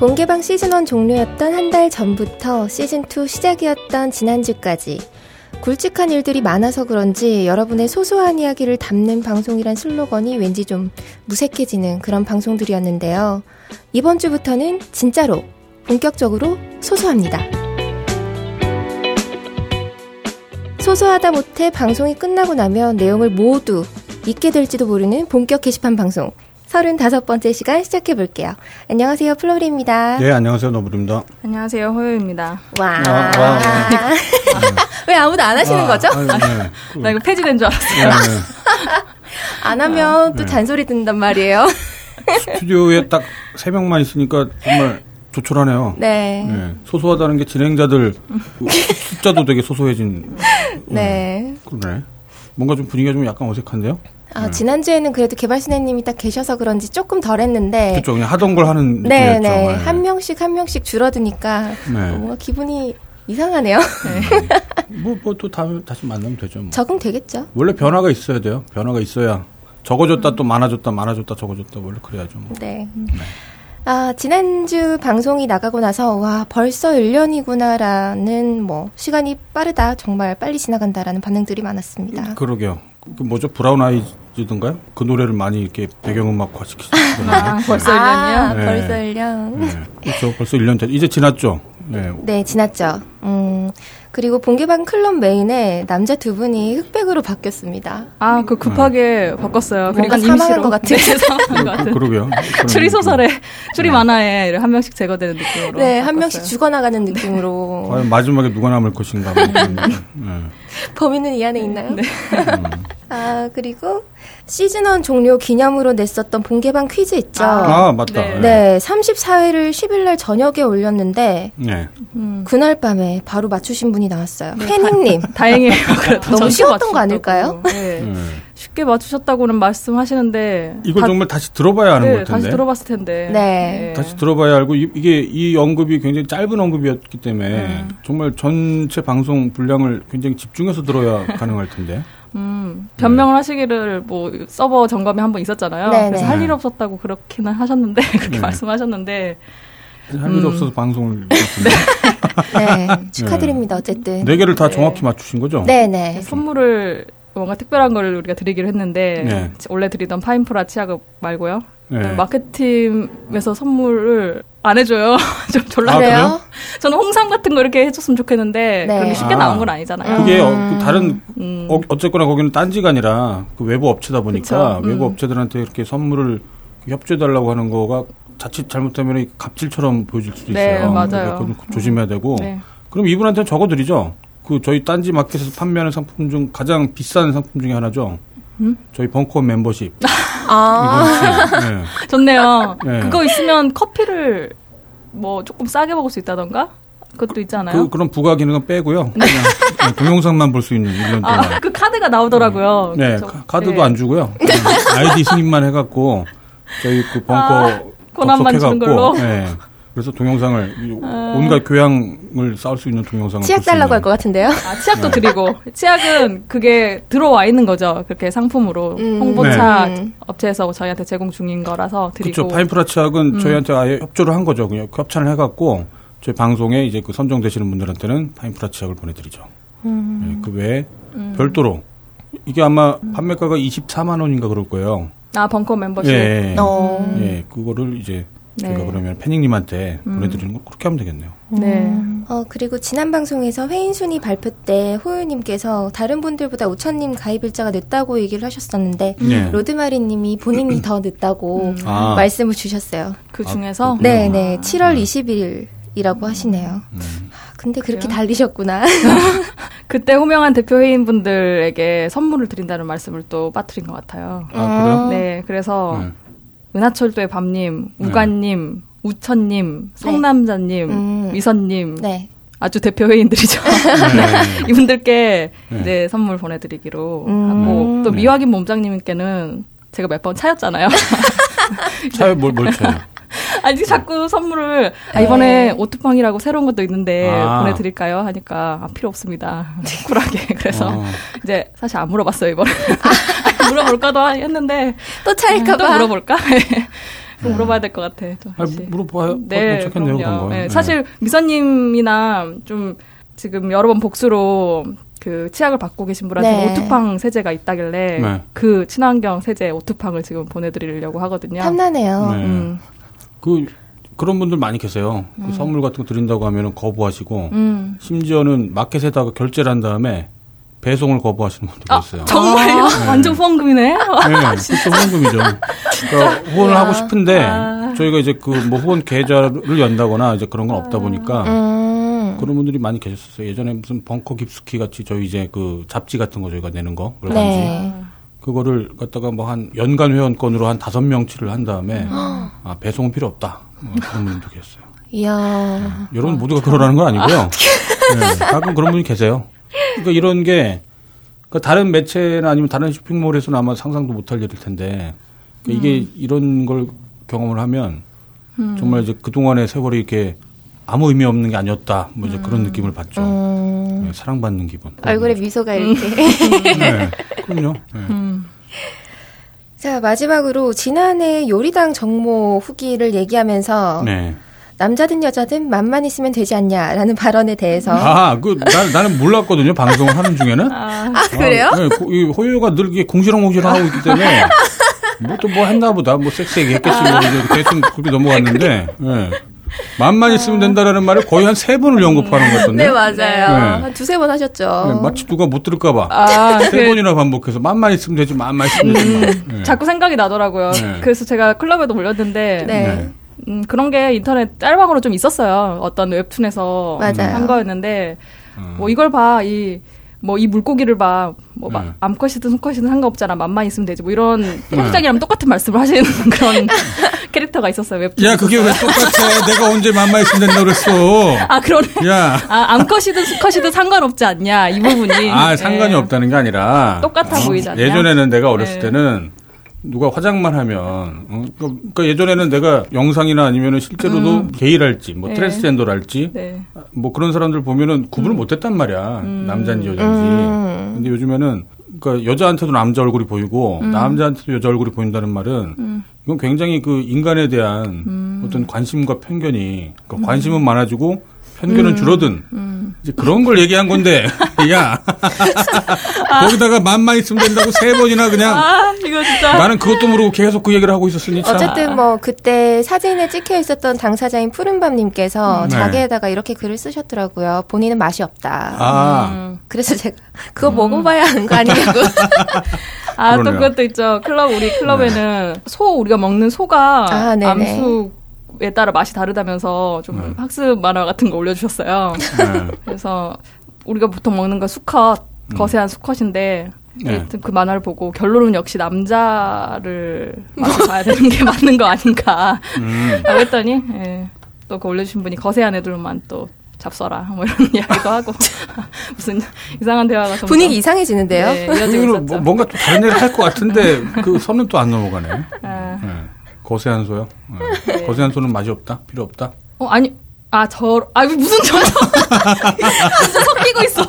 본개방 시즌1 종료였던 한 달 전부터 시즌2 시작이었던 지난주까지 굵직한 일들이 많아서 그런지 여러분의 소소한 이야기를 담는 방송이란 슬로건이 왠지 좀 무색해지는 그런 방송들이었는데요. 이번 주부터는 진짜로 본격적으로 소소합니다. 소소하다 못해 방송이 끝나고 나면 내용을 모두 잊게 될지도 모르는 본격 게시판 방송 35번째 시간 시작해 볼게요. 안녕하세요. 플로리입니다. 네, 안녕하세요. 너브입니다. 안녕하세요. 호요입니다. 와. 아, 와, 와. 왜 아무도 안 하시는 아, 거죠? 아, 네. 나 이거 폐지된 줄 알았어요. 네, 네. 안 하면 또 네. 잔소리 듣는단 말이에요. 스튜디오에 딱 세 명만 있으니까 정말 조촐하네요. 네. 네. 소소하다는 게 진행자들 숫자도 되게 소소해진. 네. 그러네. 뭔가 좀 분위기가 좀 약간 어색한데요? 아, 네. 지난주에는 그래도 개발신혜님이 딱 계셔서 그런지 조금 덜 했는데. 그쵸, 그냥 하던 걸 하는 네, 느낌이었죠. 네, 네. 한 명씩 한 명씩 줄어드니까. 네. 뭔가 기분이 이상하네요. 네. 뭐, 뭐, 또 다시 만나면 되죠. 뭐. 적응되겠죠. 원래 변화가 있어야 돼요. 변화가 있어야. 적어졌다 음. 또 많아졌다, 많아졌다, 적어졌다, 원래 그래야죠. 뭐. 네. 네. 아, 지난주 방송이 나가고 나서, 와, 벌써 1년이구나라는, 뭐, 시간이 빠르다, 정말 빨리 지나간다라는 반응들이 많았습니다. 그러게요. 그 뭐죠? 브라운 아이즈든가요? 그 노래를 많이 이렇게 배경음악화 시키시잖아요. 아, 벌써 1년이요? 네. 벌써 1년. 네. 그렇죠. 벌써 1년 됐, 이제 지났죠? 네. 네, 지났죠. 음, 그리고 본개방 클럽 메인에 남자 두 분이 흑백으로 바뀌었습니다. 아, 그 급하게 네. 바꿨어요. 그러니까 사망한 것 같은. 네, 사망한 것 같은. 그 러게요. 추리 소설에 추리 네. 만화에 한 명씩 제거되는 느낌으로. 네, 바꿨어요. 한 명씩 죽어나가는 느낌으로. 과연 마지막에 누가 남을 것인가. 네. 범인은 이 안에 있나요? 네. 음. 아, 그리고 시즌1 종료 기념으로 냈었던 본개방 퀴즈 있죠? 아, 아 맞다. 네. 네, 34회를 10일날 저녁에 올렸는데, 네. 음, 그날 밤에 바로 맞추신 분이 나왔어요. 네, 패닝님. 다행이에요. 너무 쉬웠던 거 아닐까요? 네. 네. 쉽게 맞추셨다고는 말씀하시는데. 이걸 다, 정말 다시 들어봐야 하는 네, 것 같은데. 다시 들어봤을 텐데. 네. 다시 들어봐야 알고, 이, 게이 언급이 굉장히 짧은 언급이었기 때문에, 음. 정말 전체 방송 분량을 굉장히 집중해서 들어야 가능할 텐데. 음, 변명을 네. 하시기를 뭐 서버 점검이 한번 있었잖아요. 네네. 그래서 할 일 없었다고 그렇게는 하셨는데 그렇게 네. 말씀하셨는데 할일 음. 없어서 방송을 네. 네. 축하드립니다. 어쨌든 네 개를 다 네. 정확히 맞추신 거죠? 네 네. 선물을 뭔가 특별한 걸 우리가 드리기로 했는데 네. 원래 드리던 파인프라 치약업 말고요. 네. 마케팅에서 선물을 안 해줘요. 좀 졸라요. 아, 저는 홍삼 같은 거 이렇게 해줬으면 좋겠는데 네. 그런 게 쉽게 아, 나온 건 아니잖아요. 그게 어, 그 다른 음. 어, 쨌거나 거기는 딴지가 아니라 그 외부 업체다 보니까 음. 외부 업체들한테 이렇게 선물을 협조해달라고 하는 거가 자칫 잘못하면 갑질처럼 보여질 수도 네, 있어요. 네, 맞아요. 조심해야 되고. 네. 그럼 이분한테 적어드리죠. 그 저희 딴지 마켓에서 판매하는 상품 중 가장 비싼 상품 중에 하나죠. 음? 저희 벙커 멤버십. 아, 네. 좋네요. 네. 그거 있으면 커피를 뭐 조금 싸게 먹을 수 있다던가? 그것도 있잖아요. 그, 그런 부가 기능은 빼고요. 네. 그냥 동영상만 볼 수 있는 1년 동안. 아, 그 카드가 나오더라고요. 네, 그 카드도 네. 안 주고요. 아이디 승인만 해갖고 저희 그 벙커 아, 권한만 주는 걸로. 네. 그래서 동영상을 아... 온갖 교양을 쌓을 수 있는 동영상을 치약 달라고 할 것 같은데요. 아, 치약도 네. 드리고 치약은 그게 들어와 있는 거죠. 그렇게 상품으로 음. 홍보차 네. 업체에서 저희한테 제공 중인 거라서 드리고. 그렇죠. 파인프라 치약은 음. 저희한테 아예 협조를 한 거죠. 그냥 협찬을 해갖고 저희 방송에 이제 그 선정되시는 분들한테는 파인프라 치약을 보내드리죠. 음. 네, 그 외에 음. 별도로 이게 아마 판매가가 24만 원인가 그럴 거예요. 아 벙커 멤버십. 예, 어. 예, 그거를 이제 저희가 네. 그러면 패닝님한테 음. 보내드리는 거 그렇게 하면 되겠네요. 네. 어, 그리고 지난 방송에서 회인 순위 발표 때 호유님께서 다른 분들보다 우천님 가입일자가 늦다고 얘기를 하셨었는데 네. 로드마리님이 본인이 더 늦다고 아. 말씀을 주셨어요. 그 중에서 아, 네 네 7월 20일 이라고 하시네요. 음. 근데 그렇게 그래요? 달리셨구나. 그때 호명한 대표 회인분들에게 선물을 드린다는 말씀을 또 빠뜨린 것 같아요. 아, 그래요? 네, 그래서 네. 은하철도의 밤님, 네. 우관님, 우천님, 성남자님, 네. 음. 미선님. 네. 아주 대표 회인들이죠. 네. 이분들께 네. 이제 선물 보내드리기로 음. 하고 또 미화김 몸장님께는 제가 몇 번 차였잖아요. 차요 뭘, 뭘 차요? 아니 자꾸 선물을 아, 이번에 네. 오트팡이라고 새로운 것도 있는데 아. 보내드릴까요? 하니까 아, 필요 없습니다. 쿨하게 그래서 어. 이제 사실 안 물어봤어요 이번에 물어볼까도 했는데 또 차일까봐 또 물어볼까? 네. 물어봐야 될 것 같아. 아, 물어봐요. 네, 좋겠네요, 그런 거. 네. 사실 미선님이나 좀 지금 여러 번 복수로 그 치약을 받고 계신 분한테 네. 오투팡 세제가 있다길래 네. 그 친환경 세제 오투팡을 지금 보내드리려고 하거든요. 탐나네요. 네. 음. 그 그런 분들 많이 계세요. 그 음. 그 선물 같은 거 드린다고 하면 거부하시고 음. 심지어는 마켓에다가 결제를 한 다음에 배송을 거부하시는 분들도 아, 있어요. 정말요? 네. 완전 후원금이네. 네, 그렇죠 후원금이죠. 그러니까 후원을 하고 싶은데 아. 저희가 이제 그 뭐 후원 계좌를 연다거나 이제 그런 건 없다 보니까 음. 그런 분들이 많이 계셨어요. 예전에 무슨 벙커 깁스키 같이 저희 이제 그 잡지 같은 거 저희가 내는 거 그러든지 네. 그거를 갖다가 뭐 한 연간 회원권으로 한 다섯 명치를 한 다음에 아 배송은 필요 없다 뭐 그런 분도 계셨어요. 이야. 네. 여러분 모두가 그러라는 건 아니고요. 아. 네, 가끔 그런 분이 계세요. 그러니까 이런 게 그러니까 다른 매체나 아니면 다른 쇼핑몰에서는 아마 상상도 못할 일일 텐데 그러니까 이게 음. 이런 걸 경험을 하면 음. 정말 이제 그 동안의 세월이 이렇게 아무 의미 없는 게 아니었다. 뭐 이제 음. 그런 느낌을 받죠. 음. 네, 사랑받는 기분. 얼굴에 미소가 이렇게. 네, 그럼요. 네. 음. 자 마지막으로 지난해 요리당 정모 후기를 얘기하면서 네. 남자든 여자든 맘만 있으면 되지 않냐라는 발언에 대해서 아, 그 나, 나는 몰랐거든요. 방송을 하는 중에는. 아, 아 그래요? 아, 네, 이 호요가 늘 이게 공시렁공시렁 하고 있기 때문에 뭐 또뭐 뭐 했나 보다. 뭐 섹시하게 했겠지. 뭐 이제 대충 그렇게 넘어갔는데. 네. 맘만 있으면 된다라는 말을 거의 한 세 번을 연구하는 것 같던데. 네, 맞아요. 네. 한 두세 번 하셨죠. 네, 마치 누가 못 들을까봐. 아, 세 그... 번이나 반복해서 맘만 있으면 되지, 맘만 있으면 되지. 음, 네. 자꾸 생각이 나더라고요. 네. 그래서 제가 클럽에도 올렸는데. 음, 그런 게 인터넷 짤방으로 좀 있었어요. 어떤 웹툰에서 맞아요. 한 거였는데, 음. 뭐 이걸 봐, 이, 뭐 이 물고기를 봐, 뭐 네. 암컷이든 수컷이든 상관없잖아. 맘만 있으면 되지. 뭐 이런 편집장이랑 네. 똑같은 말씀을 하시는 그런 캐릭터가 있었어요. 웹툰. 야, 그게 왜 똑같아? 내가 언제 맘만 있으면 된다 그랬어. 아, 그러네. 야. 아, 암컷이든 수컷이든 상관없지 않냐. 이 부분이. 아, 상관이 네. 없다는 게 아니라. 똑같아 어, 보이지 않냐. 예전에는 내가 어렸을 네. 때는 누가 화장만 하면 어? 그러니까 예전에는 내가 영상이나 아니면은 실제로도 음. 게이랄지 뭐 네. 트랜스젠더랄지 네. 뭐 그런 사람들 보면은 구분을 음. 못했단 말이야 음. 남자인지 여자인지 음. 근데 요즘에는 그러니까 여자한테도 남자 얼굴이 보이고 음. 남자한테도 여자 얼굴이 보인다는 말은 음. 이건 굉장히 그 인간에 대한 어떤 관심과 편견이 그러니까 관심은 많아지고 편견은 줄어든 이제 그런 걸 얘기한 건데, 야. 아. 거기다가 맘만 있으면 된다고 세 번이나 그냥. 아, 이거 진짜. 나는 그것도 모르고 계속 그 얘기를 하고 있었으니 참. 어쨌든 뭐 그때 사진에 찍혀 있었던 당사자인 푸른밤님께서 음. 네. 자기에다가 이렇게 글을 쓰셨더라고요. 본인은 맛이 없다. 아. 음. 그래서 제가 그거 음. 먹어봐야 하는 거 아니냐고. 아, 또 그것도 있죠. 클럽, 우리 클럽에는 네. 소, 우리가 먹는 소가 아, 암수 에 따라 맛이 다르다면서 좀 네. 학습 만화 같은 거 올려주셨어요. 네. 그래서 우리가 보통 먹는 거 수컷, 음. 거세한 수컷인데 네. 그 만화를 보고 결론은 역시 남자를 봐야 되는 게 맞는 거 아닌가 음. 라고 했더니 예, 또그 올려주신 분이 거세한 애들만 또 잡숴라 뭐 이런 이야기도 하고 무슨 이상한 대화가 분위기 이상해지는데요. 네, 뭐, 뭔가 또 다른 얘기를 할것 같은데 그 선은 또 안 넘어가네. 아. 네. 거세한 소요? 네. 거세한 소는 맛이 없다? 필요 없다? 어, 아니, 아, 저, 아, 무슨 저, 진짜 섞이고 있어.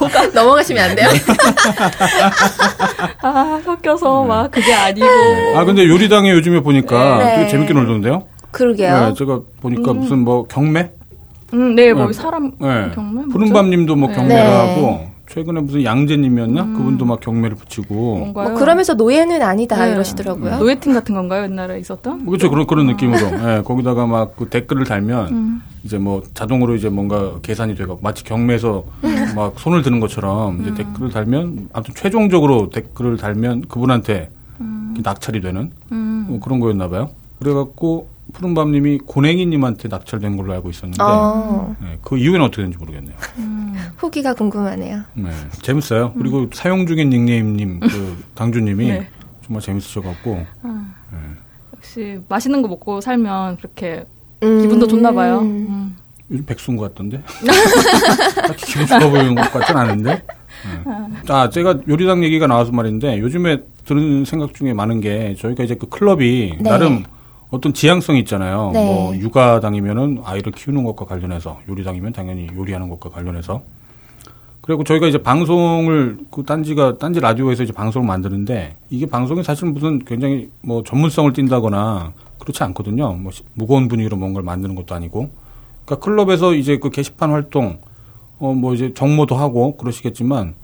뭐가. 넘어가시면 안 돼요? 아, 섞여서 네. 막 그게 아니고. 아, 근데 요리당에 요즘에 보니까 네. 되게 재밌게 놀던데요? 그러게요. 네, 제가 보니까 음. 무슨 뭐 경매? 음, 네, 뭐 네. 사람 네. 경매? 푸른밤 님도 뭐 경매를 네. 하고 최근에 무슨 양재님이었나? 음. 그분도 막 경매를 붙이고. 뭐 그러면서 노예는 아니다 네. 이러시더라고요. 노예팀 같은 건가요? 옛날에 있었던? 그렇죠. 그런 그런 아. 느낌으로. 네, 거기다가 막 그 댓글을 달면 음. 이제 뭐 자동으로 이제 뭔가 계산이 되고 마치 경매에서 음. 막 손을 드는 것처럼 이제 음. 댓글을 달면 아무튼 최종적으로 댓글을 달면 그분한테 음. 낙찰이 되는 음. 뭐 그런 거였나 봐요. 그래갖고 푸른밤님이 고냉이님한테 낙찰된 걸로 알고 있었는데 어. 네, 그 이유는 어떻게 되는지 모르겠네요. 음, 후기가 궁금하네요. 네, 재밌어요. 음. 그리고 사용 중인 닉네임님 그 당주님이 네. 정말 재밌으셔갖고 아, 네. 역시 맛있는 거 먹고 살면 그렇게 음. 기분도 좋나 봐요. 음. 요즘 백수인 것 같던데 딱히 기분 좋아 보이는 것 같진 않은데. 네. 아, 제가 요리당 얘기가 나와서 말인데 요즘에 들은 생각 중에 많은 게 저희가 이제 그 클럽이 네. 나름 어떤 지향성이 있잖아요. 네. 뭐 육아당이면은 아이를 키우는 것과 관련해서 요리당이면 당연히 요리하는 것과 관련해서 그리고 저희가 이제 방송을 그 딴지가 딴지 라디오에서 이제 방송을 만드는데 이게 방송이 사실 무슨 굉장히 뭐 전문성을 띈다거나 그렇지 않거든요. 뭐 무거운 분위기로 뭔가를 만드는 것도 아니고. 그러니까 클럽에서 이제 그 게시판 활동 어 뭐 이제 정모도 하고 그러시겠지만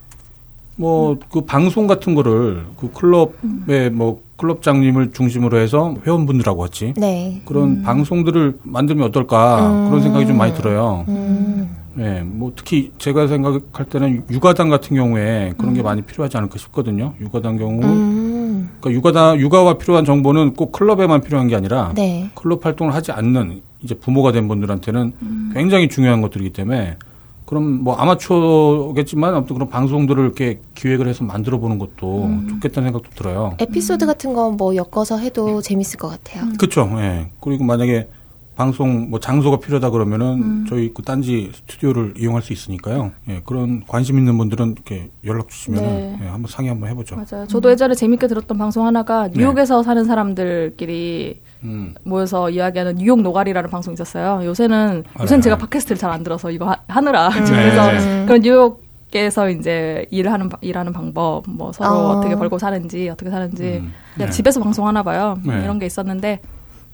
뭐 그 방송 같은 거를 그 클럽의 뭐 클럽장님을 중심으로 해서 회원분들하고 같이 네. 그런 음. 방송들을 만들면 어떨까 음. 그런 생각이 좀 많이 들어요. 음. 네, 뭐 특히 제가 생각할 때는 육아당 같은 경우에 그런 게 음. 많이 필요하지 않을까 싶거든요. 육아당 경우, 음. 그러니까 육아당 육아와 필요한 정보는 꼭 클럽에만 필요한 게 아니라 네. 클럽 활동을 하지 않는 이제 부모가 된 분들한테는 음. 굉장히 중요한 것들이기 때문에 그럼 뭐 아마추어겠지만 아무튼 그런 방송들을 이렇게 기획을 해서 만들어 보는 것도 음. 좋겠다는 생각도 들어요. 에피소드 음. 같은 거뭐 엮어서 해도 재밌을 것 같아요. 음. 그렇죠. 예. 그리고 만약에 방송 뭐 장소가 필요하다 그러면은 음. 저희 그 딴지 스튜디오를 이용할 수 있으니까요. 예, 그런 관심 있는 분들은 이렇게 연락 주시면 네. 예, 한번 상의 한번 해보죠. 맞아요. 저도 예전에 재밌게 들었던 방송 하나가 네. 뉴욕에서 네. 사는 사람들끼리 음. 모여서 이야기하는 뉴욕 노가리라는 방송이 있었어요. 요새는 요새는 제가 팟캐스트를 잘 안 들어서 이거 하, 느라 음. 그래서 네. 그런 뉴욕 에서 이제 일하는 일하는 방법, 뭐 서로 어. 떻게 벌고 사는지 어떻게 사는지 음. 그냥 네. 집에서 방송하나 봐요. 네. 이런 게 있었는데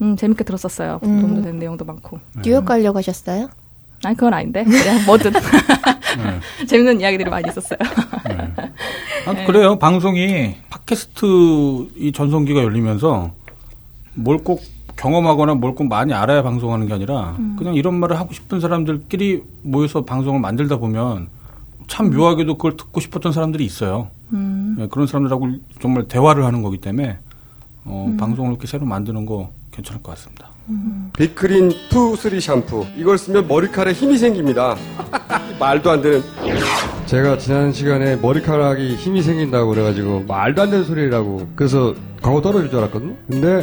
음, 재밌게 들었었어요. 음. 도움도 된 내용도 많고. 뉴욕 가려고 하셨어요? 아니 그건 아닌데 그냥 뭐든 네. 재밌는 이야기들이 많이 있었어요. 네. 아, 그래요. 방송이 팟캐스트 이 전성기가 열리면서 뭘 꼭 경험하거나 뭘 꼭 많이 알아야 방송하는 게 아니라 음. 그냥 이런 말을 하고 싶은 사람들끼리 모여서 방송을 만들다 보면 참 묘하게도 그걸 듣고 싶었던 사람들이 있어요. 음. 네, 그런 사람들하고 정말 대화를 하는 거기 때문에 어, 음. 방송을 이렇게 새로 만드는 거 괜찮을 것 같습니다. 음. 빅그린 two three 샴푸 이걸 쓰면 머리카락에 힘이 생깁니다. 말도 안 되는. 제가 지난 시간에 머리카락이 힘이 생긴다고 그래가지고 말도 안 되는 소리라고 그래서 광고 떨어질 줄 알았거든요. 근데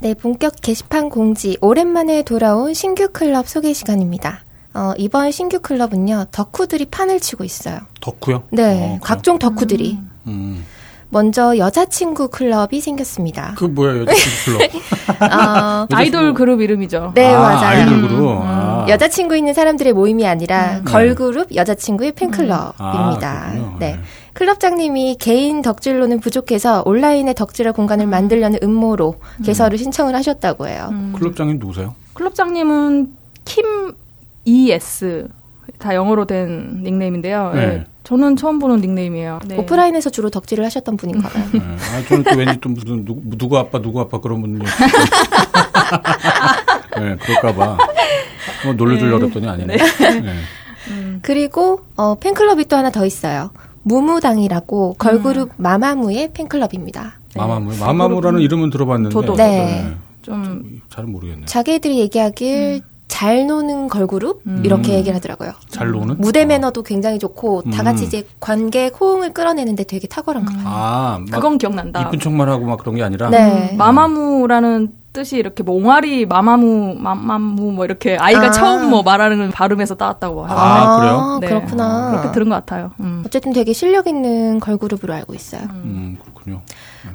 네, 본격 게시판 공지 오랜만에 돌아온 신규 클럽 소개 시간입니다. 어, 이번 신규 클럽은요 덕후들이 판을 치고 있어요. 덕후요? 네, 어, 각종 덕후들이. 음. 음. 먼저 여자친구 클럽이 생겼습니다. 그 뭐야 여자친구 클럽? 어, 아이돌 그룹 이름이죠. 네 아, 맞아요. 아이돌 그룹. 음. 아. 여자친구 있는 사람들의 모임이 아니라 음. 걸그룹 여자친구의 팬클럽입니다. 아, 네. 클럽장님이 개인 덕질로는 부족해서 온라인에 덕질할 공간을 만들려는 음모로 음. 개설을 신청을 하셨다고 해요. 음. 클럽장님 누구세요? 클럽장님은 킴 ES 다 영어로 된 닉네임인데요. 네. 네. 저는 처음 보는 닉네임이에요. 네. 오프라인에서 주로 덕질을 하셨던 분인가 봐요. 네. 아, 저는 또 왠지 또 무슨 누구, 누구 아빠 누구 아빠 그런 분이 네, 그럴까 봐. 뭐 놀려주려고 네. 그랬더니 아니네. 네. 네. 음. 그리고 어, 팬클럽이 또 하나 더 있어요. 무무당이라고 걸그룹 음. 마마무의 팬클럽입니다. 마마무. 마마무라는 이름은 들어봤는데. 저도. 네. 좀잘 모르겠네요. 자기들이 얘기하길 음. 잘 노는 걸그룹 음. 이렇게 얘기를 하더라고요. 잘 노는 무대 어. 매너도 굉장히 좋고 음. 다 같이 이제 관객 호응을 끌어내는데 되게 탁월한 것 같아요. 아, 그건 기억난다. 이쁜 척만 하고 막 그런 게 아니라 네. 음. 마마무라는 뜻이 이렇게 뭐 옹알이 마마무 마마무 뭐 이렇게 아이가 아. 처음 뭐 말하는 발음에서 따왔다고 하는데 아, 그래요? 네. 그렇구나. 그렇게 들은 것 같아요. 음. 어쨌든 되게 실력 있는 걸그룹으로 알고 있어요. 음, 그렇군요.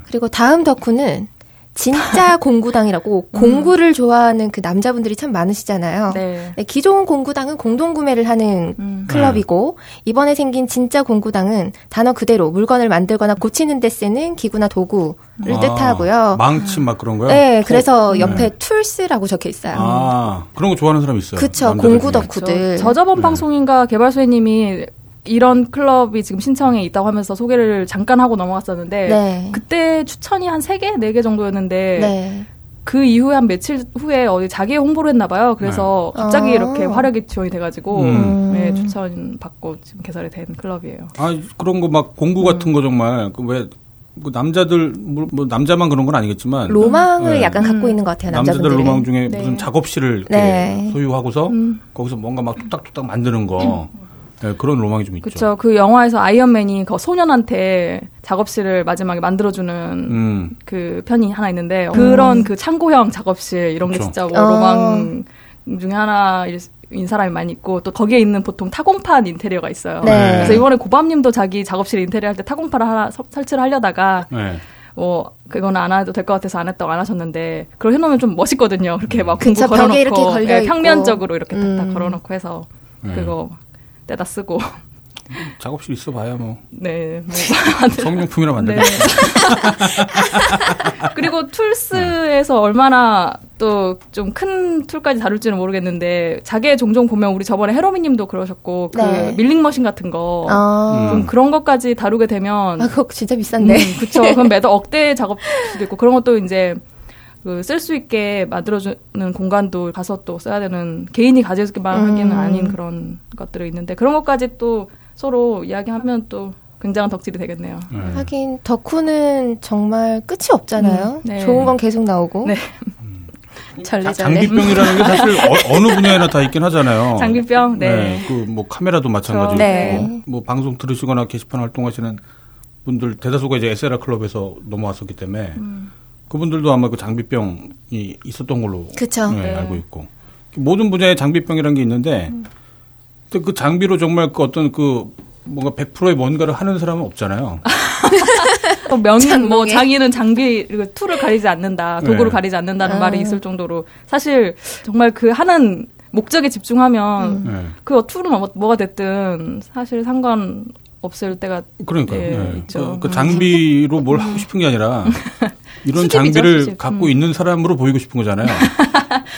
그리고 다음 덕후는 진짜 공구당이라고 음. 공구를 좋아하는 그 남자분들이 참 많으시잖아요. 네. 네, 기존 공구당은 공동 구매를 하는 음. 클럽이고 이번에 생긴 진짜 공구당은 단어 그대로 물건을 만들거나 고치는 데 쓰는 기구나 도구를 아, 뜻하고요. 망치 막 그런 거요? 네, 그래서 네. 옆에 네. 툴스라고 적혀 있어요. 아, 그런 거 좋아하는 사람 있어요. 그렇죠. 공구 덕후들. 저, 저번 네. 방송인가 개발소님이 이런 클럽이 지금 신청에 있다고 하면서 소개를 잠깐 하고 넘어갔었는데 네. 그때 추천이 한 3개, 4개 정도였는데 네. 그 이후에 한 며칠 후에 어디 자기 홍보를 했나 봐요. 그래서 네. 갑자기 아~ 이렇게 화력이 지원이 돼가지고 음. 네, 추천 받고 지금 개설이 된 클럽이에요. 아 그런 거 막 공구 같은 음. 거 정말 그왜 뭐 남자들 뭐, 뭐, 남자만 그런 건 아니겠지만 로망을 네. 약간 갖고 있는 것 같아요. 남자들 남자분들이. 로망 중에 네. 무슨 작업실을 네. 소유하고서 음. 거기서 뭔가 막 뚝딱뚝딱 만드는 거. 네, 그런 로망이 좀 있죠. 그렇죠. 그 영화에서 아이언맨이 그 소년한테 작업실을 마지막에 만들어주는 음. 그 편이 하나 있는데 그런 음. 그 창고형 작업실 이런 그쵸. 게 진짜 뭐 로망 어. 중에 하나인 사람이 많이 있고 또 거기에 있는 보통 타공판 인테리어가 있어요. 네. 그래서 이번에 고밤님도 자기 작업실 인테리어 할 때 타공판을 하나 서, 설치를 하려다가 네. 뭐 그거는 안 해도 될 것 같아서 안 했다고 안 하셨는데 그걸 해놓으면 좀 멋있거든요. 이렇게 막 공구 걸어놓고 이렇게 걸려 네, 평면적으로 이렇게 음. 탁탁 걸어놓고 해서 네. 그거 떼다 쓰고 작업실 있어봐야 뭐. 네. 뭐. 성용품이라 만들고. 네. 그리고 툴스에서 얼마나 또 좀 큰 툴까지 다룰지는 모르겠는데 자기의 종종 보면 우리 저번에 헤로미님도 그러셨고 그 네. 밀링 머신 같은 거 아. 좀 그런 것까지 다루게 되면 아 그거 진짜 비싼데. 음, 그쵸. 그럼 매달 억대 작업도 있고 그런 것도 이제 그 쓸 수 있게 만들어주는 공간도 가서 또 써야 되는 개인이 가지기만 하기는 음. 아닌 그런 것들이 있는데 그런 것까지 또 서로 이야기하면 또 굉장한 덕질이 되겠네요. 네. 하긴 덕후는 정말 끝이 없잖아요. 음, 네. 좋은 건 계속 나오고. 네. 음. 장비병이라는 게 사실 어, 느 분야에나 다 있긴 하잖아요. 장비병, 네. 네. 그뭐 카메라도 마찬가지고, 네. 뭐 방송 들으시거나 게시판 활동하시는 분들 대다수가 이제 SLR 클럽에서 넘어왔었기 때문에 음. 그분들도 아마 그 장비병이 있었던 걸로 네, 알고 있고 모든 분야에 장비병이라는 게 있는데 음. 그 장비로 정말 그 어떤 그 뭔가 100%의 뭔가를 하는 사람은 없잖아요. 명인 뭐 장인은 장비 tool을 가리지 않는다, 도구를 네. 가리지 않는다는 아. 말이 있을 정도로 사실 정말 그 하는 목적에 집중하면 음. 네. 그 tool은 뭐, 뭐가 됐든 사실 상관 없을 때가 그러니까 예, 네. 있죠. 그, 그 장비로 뭘 하고 싶은 게 아니라 이런 수집이죠, 장비를 수집. 갖고 음. 있는 사람으로 보이고 싶은 거잖아요.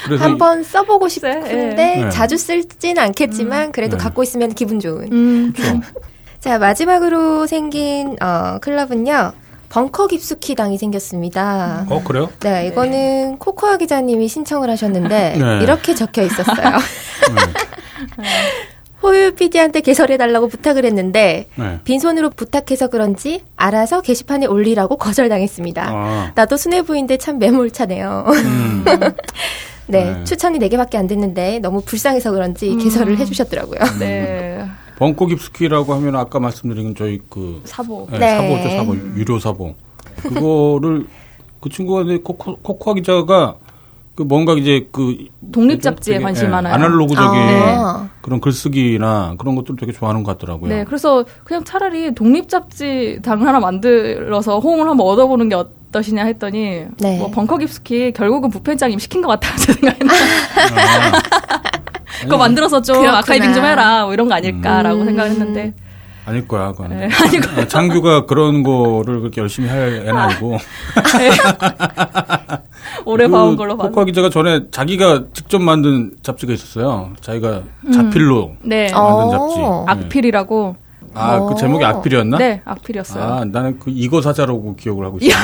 그래서 한번 써보고 싶은데 네. 자주 쓸지는 않겠지만 음. 그래도 네. 갖고 있으면 기분 좋은. 음. 그렇죠. 자 마지막으로 생긴 어, 클럽은요. 벙커 깊숙이당이 생겼습니다. 어 그래요? 네, 이거는 네. 코코아 기자님이 신청을 하셨는데 네. 이렇게 적혀 있었어요. 네. 호유 PD한테 개설해달라고 부탁을 했는데 네. 빈손으로 부탁해서 그런지 알아서 게시판에 올리라고 거절당했습니다. 아. 나도 수뇌부인데 참 매몰차네요. 음. 네, 네, 추천이 4개밖에 안 됐는데 너무 불쌍해서 그런지 음. 개설을 해주셨더라고요. 음. 네. 벙커 깁스키라고 하면 아까 말씀드린 저희 그 사보. 네, 네. 사보죠, 사보. 유료 사보. 그거를 그 친구가 코코, 코코아 기자가 그 뭔가 이제 그 독립 잡지에 관심 예, 많아요. 아날로그적인 아. 그런 글쓰기나 그런 것들 되게 좋아하는 것 같더라고요. 네, 그래서 그냥 차라리 독립 잡지 당 하나 만들어서 호응을 한번 얻어보는 게 어떠시냐 했더니 네. 뭐 벙커 깁스키 결국은 부편장님 시킨 것 같아요. 제 생각에는. 아. 그거 만들어서 좀 그렇구나. 아카이빙 좀 해라 뭐 이런 거 아닐까라고 음. 생각했는데 아닐 거야, 그건. 네, 아닐 거야. 장규가 그런 거를 그렇게 열심히 할 애는 아니고. 네. 오래 그 봐온 걸로 봤는데. 코카 기자가 전에 자기가 직접 만든 잡지가 있었어요. 자기가 음. 자필로 네. 만든 어. 잡지. 네. 악필이라고. 아, 그 제목이 악필이었나? 네, 악필이었어요. 아, 나는 그 이거 사자라고 기억을 하고 있었네.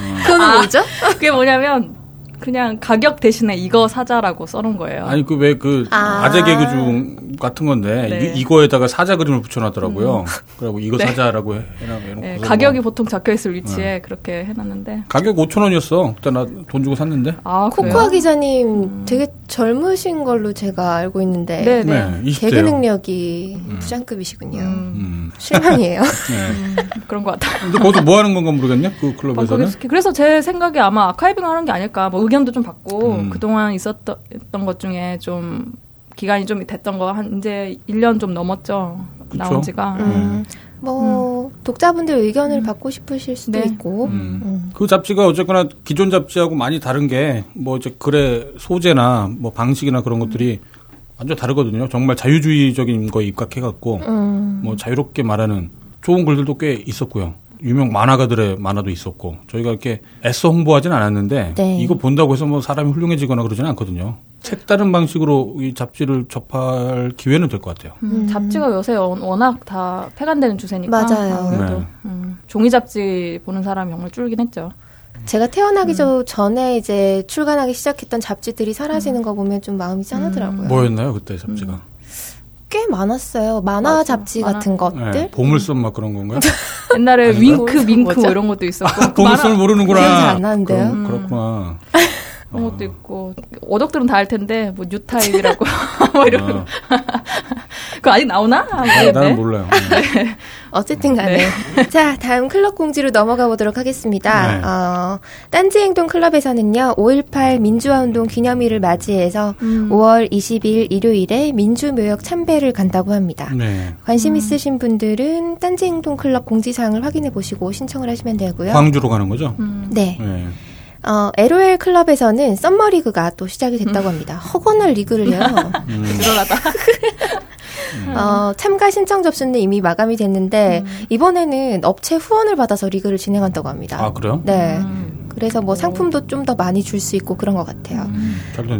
음. 그건 뭐죠? 아, 그게 뭐냐면 그냥 가격 대신에 이거 사자라고 써놓은 거예요. 아니 그 왜그 그 아. 재 개그 중 같은 건데 네. 이, 거에다가 사자 그림을 붙여놨더라고요. 음. 그리고 이거 네. 사자라고 해놔. 네, 가격이 보통 적혀 있을 위치에 네. 그렇게 해놨는데. 가격 5천 원이었어. 그때 나 돈 주고 샀는데. 아 코코아 기자님 음. 되게 젊으신 걸로 제가 알고 있는데. 네, 네. 네 개그 능력이 음. 부장급이시군요. 음. 음. 실망이에요. 네. 그런 것 같아요. 근데 거기서 뭐 하는 건가 모르겠네. 그 클럽에서는. 그래서 제 생각에 아마 아카이빙 하는 게 아닐까. 뭐 의견도 좀 받고 음. 그동안 있었던 것 중에 좀 기간이 좀 됐던 거 한 이제 1년 좀 넘었죠. 그쵸? 나온 지가. 음. 음. 뭐 음. 독자분들 의견을 음. 받고 싶으실 수도 네. 있고. 음. 음. 그 잡지가 어쨌거나 기존 잡지하고 많이 다른 게 뭐 이제 글의 소재나 뭐 방식이나 그런 것들이 완전 다르거든요. 정말 자유주의적인 거에 입각해 갖고 뭐 자유롭게 말하는 좋은 글들도 꽤 있었고요. 유명 만화가들의 만화도 있었고 저희가 이렇게 애써 홍보하지는 않았는데 네. 이거 본다고 해서 뭐 사람이 훌륭해지거나 그러지는 않거든요. 색다른 방식으로 이 잡지를 접할 기회는 될 것 같아요. 음, 잡지가 요새 워낙 다 폐간되는 추세니까 맞아요. 그래도 네. 음, 종이 잡지 보는 사람이 정말 줄긴 했죠. 제가 태어나기 음. 전에 이제 출간하기 시작했던 잡지들이 사라지는 음. 거 보면 좀 마음이 짠하더라고요. 뭐였나요 그때 잡지가? 음. 꽤 많았어요. 만화 맞아, 잡지 만화. 같은 것들. 네, 보물섬 막 그런 건가요? 옛날에 윙크, 밍크 뭐 이런 것도 있었고. 아, 보물섬을 모르는구나. 기억이 안 나는데요. 그, 그렇구나. 그런 것도 있고 어덕들은 다 알 텐데 뭐 뉴타입이라고 뭐 이런 어. 그거 아직 나오나? 아, 나는 몰라요. 네. 어쨌든 간에. 네. 자, 다음 클럽 공지로 넘어가 보도록 하겠습니다. 네. 어, 딴지행동 클럽에서는요, 5.18 민주화운동 기념일을 맞이해서 음. 5월 20일 일요일에 민주묘역 참배를 간다고 합니다. 네. 관심 음. 있으신 분들은 딴지행동 클럽 공지사항을 확인해 보시고 신청을 하시면 되고요. 광주로 가는 거죠? 음. 네. 네. 어, LOL 클럽에서는 summer 리그가 또 시작이 됐다고 음. 합니다. 허건할 리그를요. 음. 들어가다. 어, 참가 신청 접수는 이미 마감이 됐는데 음. 이번에는 업체 후원을 받아서 리그를 진행한다고 합니다. 아 그래요? 네. 음. 그래서 뭐 상품도 좀 더 많이 줄 수 있고 그런 것 같아요. 음.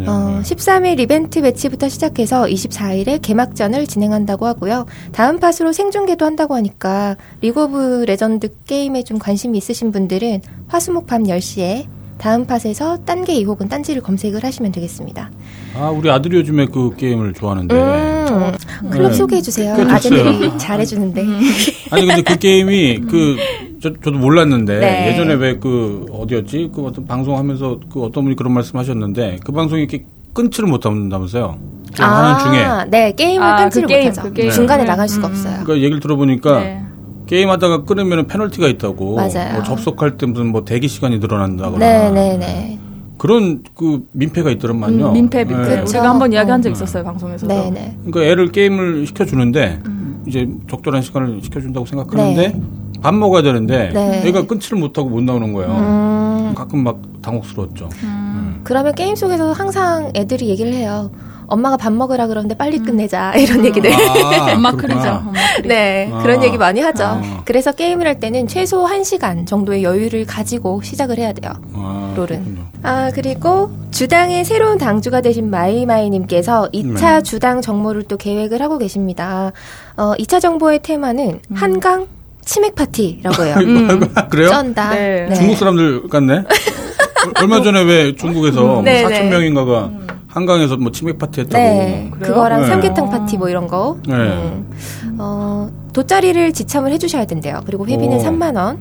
어, 13일 이벤트 매치부터 시작해서 24일에 개막전을 진행한다고 하고요. 다음 팟으로 생중계도 한다고 하니까 리그 오브 레전드 게임에 좀 관심이 있으신 분들은 화수목 밤 10시에 다음 팟에서 딴게 2혹은 딴지를 검색을 하시면 되겠습니다. 아, 우리 아들이 요즘에 그 게임을 좋아하는데. 음, 네. 클럽 네. 소개해 주세요. 아들이 잘해 주는데. 음. 아니 근데 그 게임이 그 저, 저도 몰랐는데 네. 예전에 왜 그 어디였지? 그 어떤 방송하면서 그 어떤 분이 그런 말씀하셨는데 그 방송이 이렇게 끊지를 못한다면서요. 아, 하는 중에. 네, 게임을 아, 끊지를 그 게임, 못하죠. 그 중간에 네. 나갈 수가 음. 없어요. 그러니까 얘기를 들어보니까 네. 게임하다가 끊으면 페널티가 있다고. 맞아요. 뭐 접속할 때 무슨 뭐 대기 시간이 늘어난다거나. 네네네. 네, 네. 그런 그 민폐가 있더란말요. 음, 민폐, 민폐. 네. 우리가 한번 이야기한 적 어. 있었어요 방송에서. 네네. 그러니까 애를 게임을 시켜주는데 음. 이제 적절한 시간을 시켜준다고 생각하는데 네. 밥 먹어야 되는데 네. 애가 끊지를 못하고 못 나오는 거예요. 음. 가끔 막 당혹스러웠죠. 음. 음. 그러면 게임 속에서 항상 애들이 얘기를 해요. 엄마가 밥 먹으라 그러는데 빨리 음. 끝내자 이런 음. 얘기들. 아, 엄마 크리죠. 네 아. 그런 얘기 많이 하죠. 아. 그래서 게임을 할 때는 최소 1 시간 정도의 여유를 가지고 시작을 해야 돼요. 아, 롤은. 아 그리고 주당의 새로운 당주가 되신 마이마이님께서 2차 네. 주당 정모를 또 계획을 하고 계십니다. 어, 2차 정보의 테마는 음. 한강 치맥 파티라고 해요. 음. 그래요? 쩐다. 네. 네. 중국 사람들 같네. 얼마 전에 왜 중국에서 음. 뭐 4천 명인가가 음. 한강에서 뭐 치맥 파티 했다고. 네. 그거랑 네. 삼계탕 파티 뭐 이런 거. 네. 음. 어, 돗자리를 지참을 해주셔야 된대요. 그리고 회비는 오. 3만 원.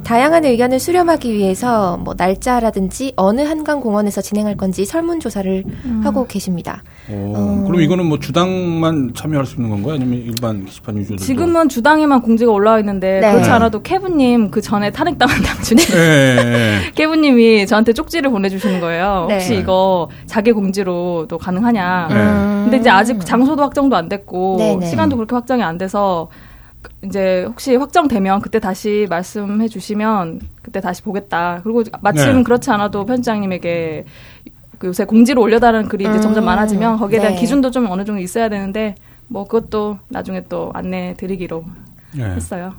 다양한 의견을 수렴하기 위해서 뭐 날짜라든지 어느 한강 공원에서 진행할 건지 설문 조사를 음. 하고 계십니다. 오, 어. 그럼 이거는 뭐 주당만 참여할 수 있는 건가요? 아니면 일반 게시판 유저들도? 지금은 주당에만 공지가 올라와 있는데 네. 그렇지 않아도 케브님 그 전에 탄핵당한 당주님 네. 케브님이 저한테 쪽지를 보내주시는 거예요. 네. 혹시 이거 자개 공지로도 가능하냐? 네. 근데 이제 아직 장소도 확정도 안 됐고 네, 네. 시간도 그렇게 확정이 안 돼서 이제 혹시 확정되면 그때 다시 말씀해 주시면 그때 다시 보겠다. 그리고 마침 네. 그렇지 않아도 편집장님에게 그 요새 공지로 올려달라는 글이 이제 음, 점점 많아지면 거기에 대한 네. 기준도 좀 어느 정도 있어야 되는데 뭐 그것도 나중에 또 안내 드리기로 네. 했어요.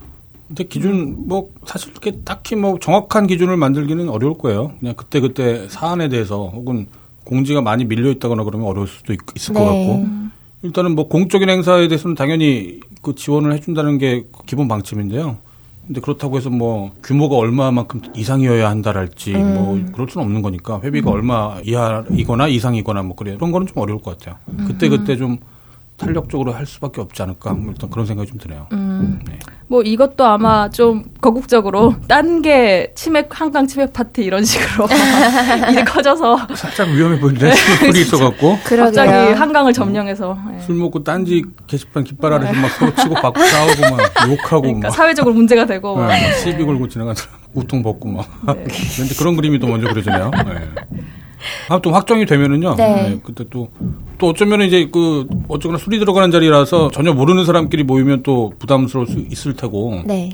근데 기준 뭐 사실 이렇게 딱히 뭐 정확한 기준을 만들기는 어려울 거예요. 그냥 그때 그때 사안에 대해서 혹은 공지가 많이 밀려 있다거나 그러면 어려울 수도 있, 을것 네. 같고 일단은 뭐 공적인 행사에 대해서는 당연히 그 지원을 해준다는 게 기본 방침인데요. 근데 그렇다고 해서 뭐 규모가 얼마만큼 이상이어야 한다랄지 음. 뭐 그럴 수는 없는 거니까 회비가 음. 얼마 이하이거나 이상이거나 뭐 그래 그런 거는 좀 어려울 것 같아요. 그때 그때 좀 탄력적으로 할 수밖에 없지 않을까 뭐 일단 그런 생각이 좀 드네요. 음. 네. 뭐 이것도 아마 좀 거국적으로 딴게 치맥 한강 치맥 파티 이런 식으로 일이 커져서 살짝 위험해 보이는데 술이 있어갖고 갑자기 한강을 점령해서 네. 술 먹고 딴지 게시판 깃발 아래서 막 서로 치고 받고 싸우고 막 욕하고 그러니까 막 사회적으로 문제가 되고 네, 시비 걸고 지나가는 우통 벗고 막 네. 근데 그런 그림이 또 먼저 그려지네요. 네. 아무튼 확정이 되면은요. 네. 네. 그때 또, 또 어쩌면 이제 그, 어쩌거나 술이 들어가는 자리라서 전혀 모르는 사람끼리 모이면 또 부담스러울 수 있을 테고. 네.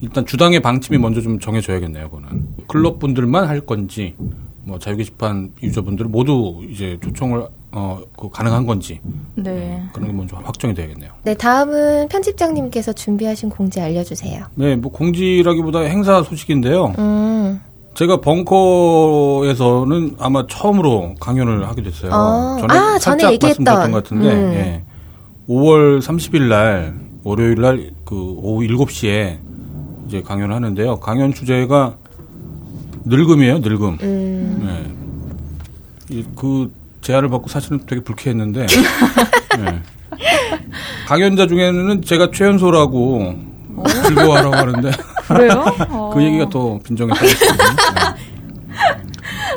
일단 주당의 방침이 먼저 좀 정해져야겠네요, 그거는. 클럽 분들만 할 건지, 뭐 자유 게시판 유저분들 모두 이제 초청을 어, 그 가능한 건지. 네. 네. 그런 게 먼저 확정이 돼야겠네요. 네, 다음은 편집장님께서 준비하신 공지 알려주세요. 네, 뭐 공지라기보다 행사 소식인데요. 음. 제가 벙커에서는 아마 처음으로 강연을 하게 됐어요. 어. 전에 아, 살짝 말씀드렸던 것 같은데 음. 예. 5월 30일 날 월요일 날 그 오후 7시에 이제 강연을 하는데요. 강연 주제가 늙음이에요, 늙음. 음. 예. 그 제안을 받고 사실은 되게 불쾌했는데 예. 강연자 중에는 제가 최연소라고 즐거워하라고 하는데 그래요? 그 얘기가 더 빈정이 사겠습니다.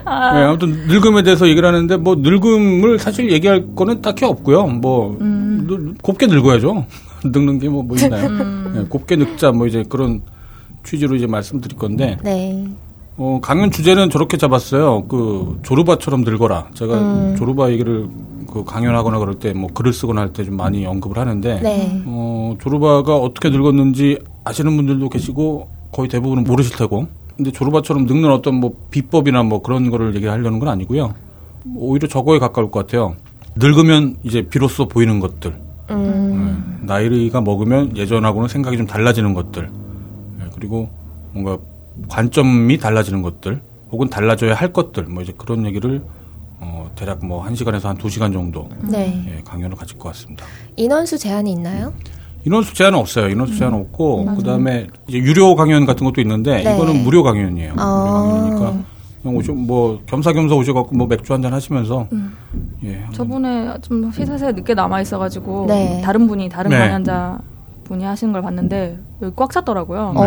아. 네, 아무튼 늙음에 대해서 얘기를 하는데 뭐 늙음을 사실 얘기할 거는 딱히 없고요. 뭐 음. 늘, 곱게 늙어야죠. 늙는 게 뭐, 뭐 있나요? 음. 네, 곱게 늙자 뭐 이제 그런 취지로 이제 말씀드릴 건데. 네. 어, 강연 주제는 저렇게 잡았어요. 그 조르바처럼 늙어라. 제가 음. 조르바 얘기를 그 강연하거나 그럴 때 뭐 글을 쓰거나 할 때 좀 많이 언급을 하는데 네. 어, 조르바가 어떻게 늙었는지 아시는 분들도 계시고 거의 대부분은 모르실 테고. 근데 조르바처럼 늙는 어떤 뭐 비법이나 뭐 그런 거를 얘기하려는 건 아니고요. 오히려 저거에 가까울 것 같아요. 늙으면 이제 비로소 보이는 것들. 음. 네. 나이가 먹으면 예전하고는 생각이 좀 달라지는 것들. 네. 그리고 뭔가 관점이 달라지는 것들. 혹은 달라져야 할 것들. 뭐 이제 그런 얘기를 어, 대략 뭐 1시간에서 한 2시간 정도 네. 예, 강연을 가질 것 같습니다. 인원수 제한이 있나요? 인원수 제한은 없어요. 인원수 제한 은 없고 음, 그다음에 이제 유료 강연 같은 것도 있는데 네. 이거는 무료 강연이에요. 아. 무료 강연이니까 그냥 오셔 뭐 겸사겸사 오셔갖고 뭐 맥주 한 잔 하시면서 음. 예. 저번에 좀 회사에 늦게 남아 있어가지고 네. 다른 분이 다른 네. 강연자 분이 하시는 걸 봤는데 여기 꽉 찼더라고요. 네.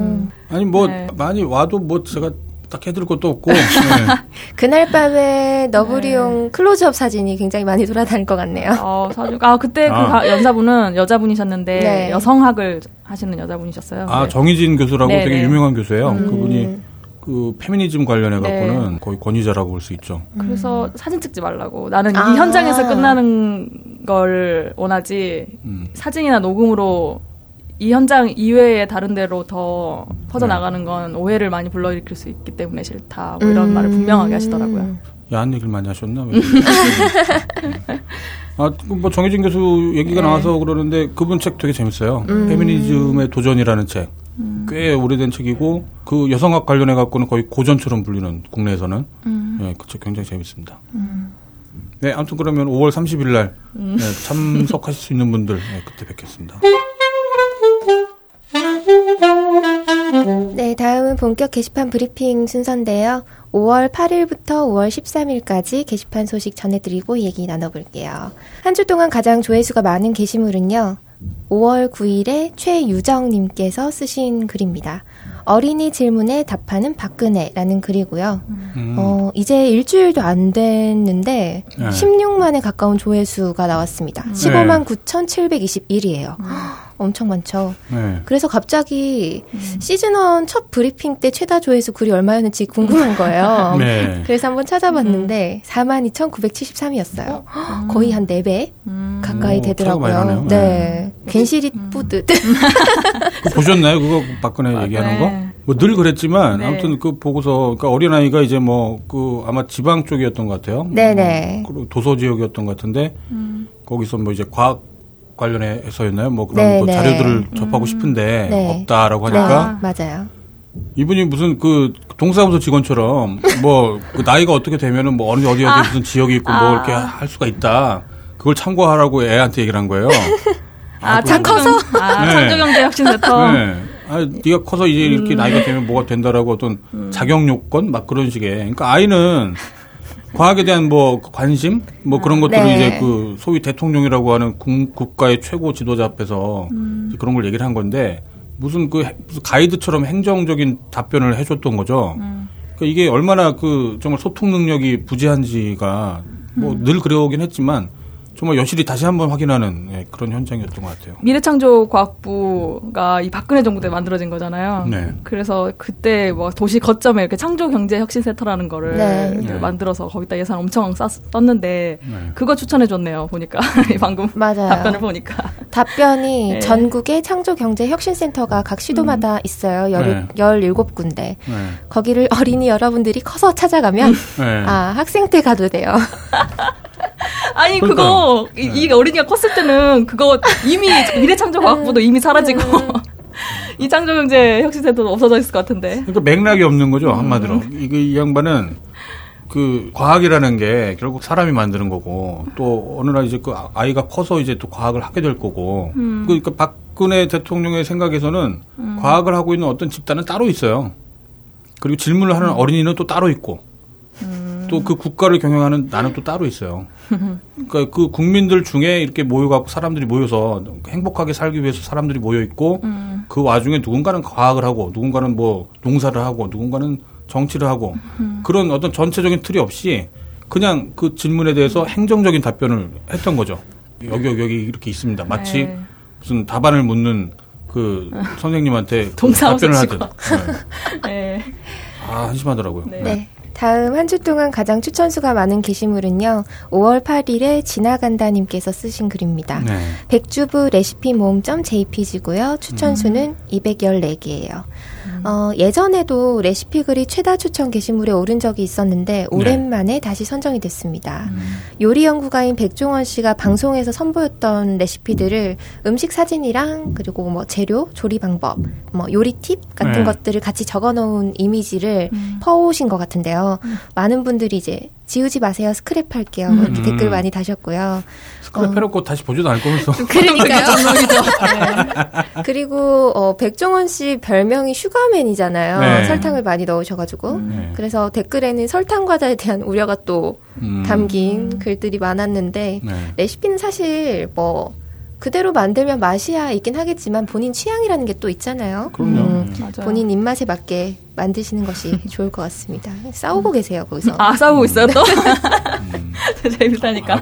음. 아니 뭐 네. 많이 와도 뭐 제가 딱 해드릴 것도 없고. 네. 그날 밤에 너브리용 네. 클로즈업 사진이 굉장히 많이 돌아다닐 것 같네요. 어, 사진. 아, 그때 그 아. 그 연사분은 여자분이셨는데 네. 여성학을 하시는 여자분이셨어요. 아, 정희진 교수라고 네, 되게 네. 유명한 교수예요. 음. 그분이 그 페미니즘 관련해 갖고는 네. 거의 권위자라고 볼 수 있죠. 그래서 음. 사진 찍지 말라고. 나는 아. 이 현장에서 끝나는 걸 원하지 음. 사진이나 녹음으로 이 현장 이외에 다른 데로 더 퍼져나가는 네. 건 오해를 많이 불러일으킬 수 있기 때문에 싫다. 뭐 이런 음. 말을 분명하게 하시더라고요. 야한 얘기를 많이 하셨나? 아, 그뭐 정혜진 교수 얘기가 네. 나와서 그러는데 그분 책 되게 재밌어요. 음. 페미니즘의 도전이라는 책. 음. 꽤 오래된 책이고 그 여성학 관련해 갖고는 거의 고전처럼 불리는 국내에서는 음. 네, 그책 굉장히 재밌습니다. 음. 네, 아무튼 그러면 5월 30일 날 음. 네, 참석하실 수 있는 분들 네, 그때 뵙겠습니다. 네, 다음은 본격 게시판 브리핑 순서인데요. 5월 8일부터 5월 13일까지 게시판 소식 전해드리고 얘기 나눠볼게요. 한 주 동안 가장 조회수가 많은 게시물은요. 5월 9일에 최유정님께서 쓰신 글입니다. 어린이 질문에 답하는 박근혜라는 글이고요. 음. 어, 이제 일주일도 안 됐는데 네. 16만에 가까운 조회수가 나왔습니다. 음. 15만 9,721이에요. 음. 엄청 많죠. 네. 그래서 갑자기 음. 시즌1 첫 브리핑 때 최다 조회수 글이 얼마였는지 궁금한 거예요. 네. 그래서 한번 찾아봤는데 42,973이었어요. 음. 어? 거의 한 4배 음. 가까이 오, 되더라고요. 네. 네. 괜시리 음. 뿌듯. 보셨나요? 그거 박근혜 아, 얘기하는 네. 거? 뭐 늘 그랬지만 네. 아무튼 그 보고서 그러니까 어린아이가 이제 뭐 그 아마 지방 쪽이었던 것 같아요. 네네. 뭐 도서 지역이었던 것 같은데 음. 거기서 뭐 이제 과학 관련해서였나요? 뭐 그런 네, 뭐 네. 자료들을 음. 접하고 싶은데 네. 없다라고 하니까 네, 맞아요. 이분이 무슨 그 동사무소 직원처럼 뭐 그 나이가 어떻게 되면은 뭐 어디 어디 어디 아. 무슨 지역이 있고 뭐 아. 뭐 이렇게 할 수가 있다. 그걸 참고하라고 애한테 얘기를 한 거예요. 아, 아 참 커서 아, 네. 창조경제 혁신센터. 네. 아, 네가 커서 이제 이렇게 음. 나이가 되면 뭐가 된다라고 어떤 음. 자격 요건 막 그런 식의. 그러니까 아이는 과학에 대한 뭐 관심 뭐 그런 것들을 네. 이제 그 소위 대통령이라고 하는 국, 가의 최고 지도자 앞에서 음. 그런 걸 얘기를 한 건데 무슨 그 가이드처럼 행정적인 답변을 해줬던 거죠. 음. 그러니까 이게 얼마나 그 정말 소통 능력이 부재한지가 뭐늘 음. 그래오긴 했지만 정말 여실히 다시 한번 확인하는 네, 그런 현장이었던 것 같아요. 미래창조과학부가 이 박근혜 정부 때 만들어진 거잖아요. 네. 그래서 그때 뭐 도시 거점에 이렇게 창조경제혁신센터라는 거를 네. 네. 만들어서 거기다 예산 엄청 쌌, 썼는데 네. 그거 추천해줬네요. 보니까 방금 맞아요. 답변을 보니까 답변이 네. 전국에 창조경제혁신센터가 각 시도마다 음. 있어요. 열, 17군데. 거기를 어린이 여러분들이 커서 찾아가면 아 학생 때 가도 돼요. 아니 그거 이, 이, 어린이가 컸을 때는 그거 이미 미래창조과학부도 이미 사라지고 음. 이 창조경제 혁신센터도 없어져 있을 것 같은데. 그러니까 맥락이 없는 거죠 한마디로. 음. 이거 이 양반은 그 과학이라는 게 결국 사람이 만드는 거고 또 어느 날 이제 그 아이가 커서 이제 또 과학을 하게 될 거고 음. 그러니까 박근혜 대통령의 생각에서는 음. 과학을 하고 있는 어떤 집단은 따로 있어요. 그리고 질문을 하는 음. 어린이는 또 따로 있고 또 그 국가를 경영하는 나는 또 따로 있어요. 그러니까 그 국민들 중에 이렇게 모여갖고 사람들이 모여서 행복하게 살기 위해서 사람들이 모여 있고 음. 그 와중에 누군가는 과학을 하고 누군가는 뭐 농사를 하고 누군가는 정치를 하고 음. 그런 어떤 전체적인 틀이 없이 그냥 그 질문에 대해서 행정적인 답변을 했던 거죠. 여기 여기 여기 이렇게 있습니다. 마치 네. 무슨 답안을 묻는 그 선생님한테 답변을 하든. 네. 네. 아 한심하더라고요. 네. 네. 다음 한 주 동안 가장 추천수가 많은 게시물은요. 5월 8일에 지나간다님께서 쓰신 글입니다. 네. 백주부 레시피 모음.jpg고요. 추천수는 음. 214개예요. 어, 예전에도 레시피 글이 최다 추천 게시물에 오른 적이 있었는데 네. 오랜만에 네. 다시 선정이 됐습니다. 음. 요리 연구가인 백종원 씨가 방송에서 선보였던 레시피들을 음식 사진이랑 그리고 뭐 재료, 조리 방법, 뭐 요리 팁 같은 네. 것들을 같이 적어 놓은 이미지를 음. 퍼오신 것 같은데요. 음. 많은 분들이 이제 지우지 마세요. 스크랩 할게요. 뭐 이렇게 음. 댓글 많이 다셨고요. 스크랩 해놓고 어. 다시 보지도 않을 거면서. 그러니까요. 네. 그리고 어, 백종원 씨 별명이 슈가맨이잖아요. 네. 설탕을 많이 넣으셔가지고. 음. 네. 그래서 댓글에는 설탕 과자에 대한 우려가 또 음. 담긴 글들이 많았는데 네. 레시피는 사실 뭐 그대로 만들면 맛이야 있긴 하겠지만 본인 취향이라는 게 또 있잖아요. 그럼요. 음, 본인 입맛에 맞게 만드시는 것이 좋을 것 같습니다. 싸우고 음. 계세요 거기서. 아 싸우고 있어요 또. 음. 재밌다니까. 아,